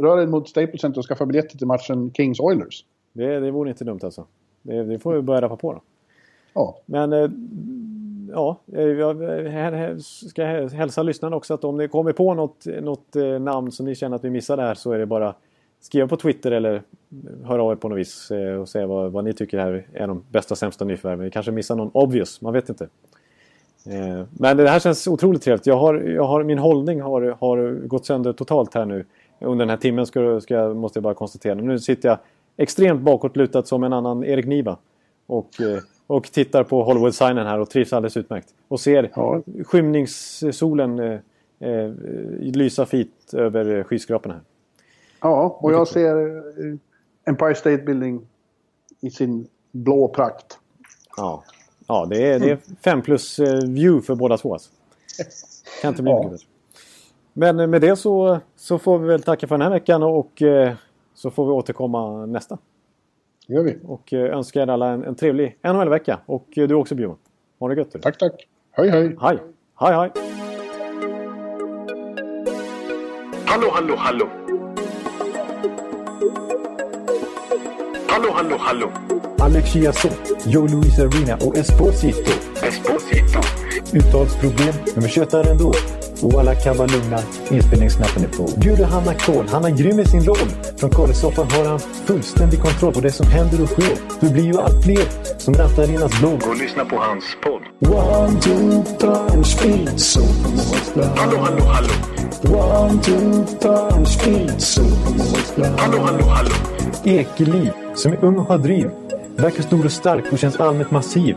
rör er mot Staples Center och skaffa biljetter till matchen Kings Oilers. det, det vore inte dumt alltså. Det, det får vi börja rappa på då. Ja, Men eh, ja, eh, jag här- ska jag hälsa lyssnarna också att om ni kommer på något, något eh, namn som ni känner att vi missar där så är det bara skriva på Twitter eller höra av er på något vis och säga vad, vad ni tycker här är de bästa sämsta nyförvärven. Vi kanske missar någon obvious, man vet inte. Men det här känns otroligt trevligt. Jag har, jag har, min hållning har, har gått sönder totalt här nu. Under den här timmen ska, ska, jag- måste jag bara konstatera. Nu sitter jag extremt bakåtlutad som en annan Erik Niva. Och, och tittar på Hollywood-signen här och trivs alldeles utmärkt. Och ser Ja. skymningssolen eh, eh, lysa fint över skyskraporna här. ja och jag ser eh, Empire State Building i sin blå prakt. Ja, ja det, är, det är fem plus eh, view för båda två. Alltså. Kan inte bli Ja. mycket bättre. Men eh, med det så, så får vi väl tacka för den här veckan och eh, så får vi återkomma nästa. Det gör vi. Och eh, önskar er alla en, en trevlig NHL-vecka. Och eh, du också Björn. Ha det gött. Tack, tack. Hej, hej. Hej! Hej hej! Hallå, hallå, hallå. Hallå, hallå, hallå. Alex Chiazot, Joe Luis Arena och Esposito. Esposito. Uttalsproblem, men vi tjötar ändå. Och alla kan vara lugna, inspelningsknappen är på. Bjuder Hanna Kohl, han är grym i sin roll. Från Kållesoffan har han fullständig kontroll på det som händer och sker. Det blir ju allt fler som rattar in hans blogg. Och lyssna på hans podd. One, two, three, speed, so Hallå, hallå, hallå. One, two, three, speed, so Hallå, hallå, hallå. Ekeliv, som är ung och har driv. Verkar stor och stark och känns allmänt massiv.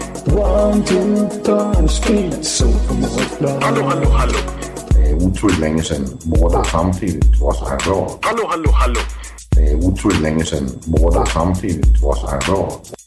One, two, three, speed, so Hallå, hallå, hallå. Det er utroligt længe siden mor, der samtidig også har råd. Hallå, hallå, hallå. Det er utroligt længe siden mor, der samtidig også har råd.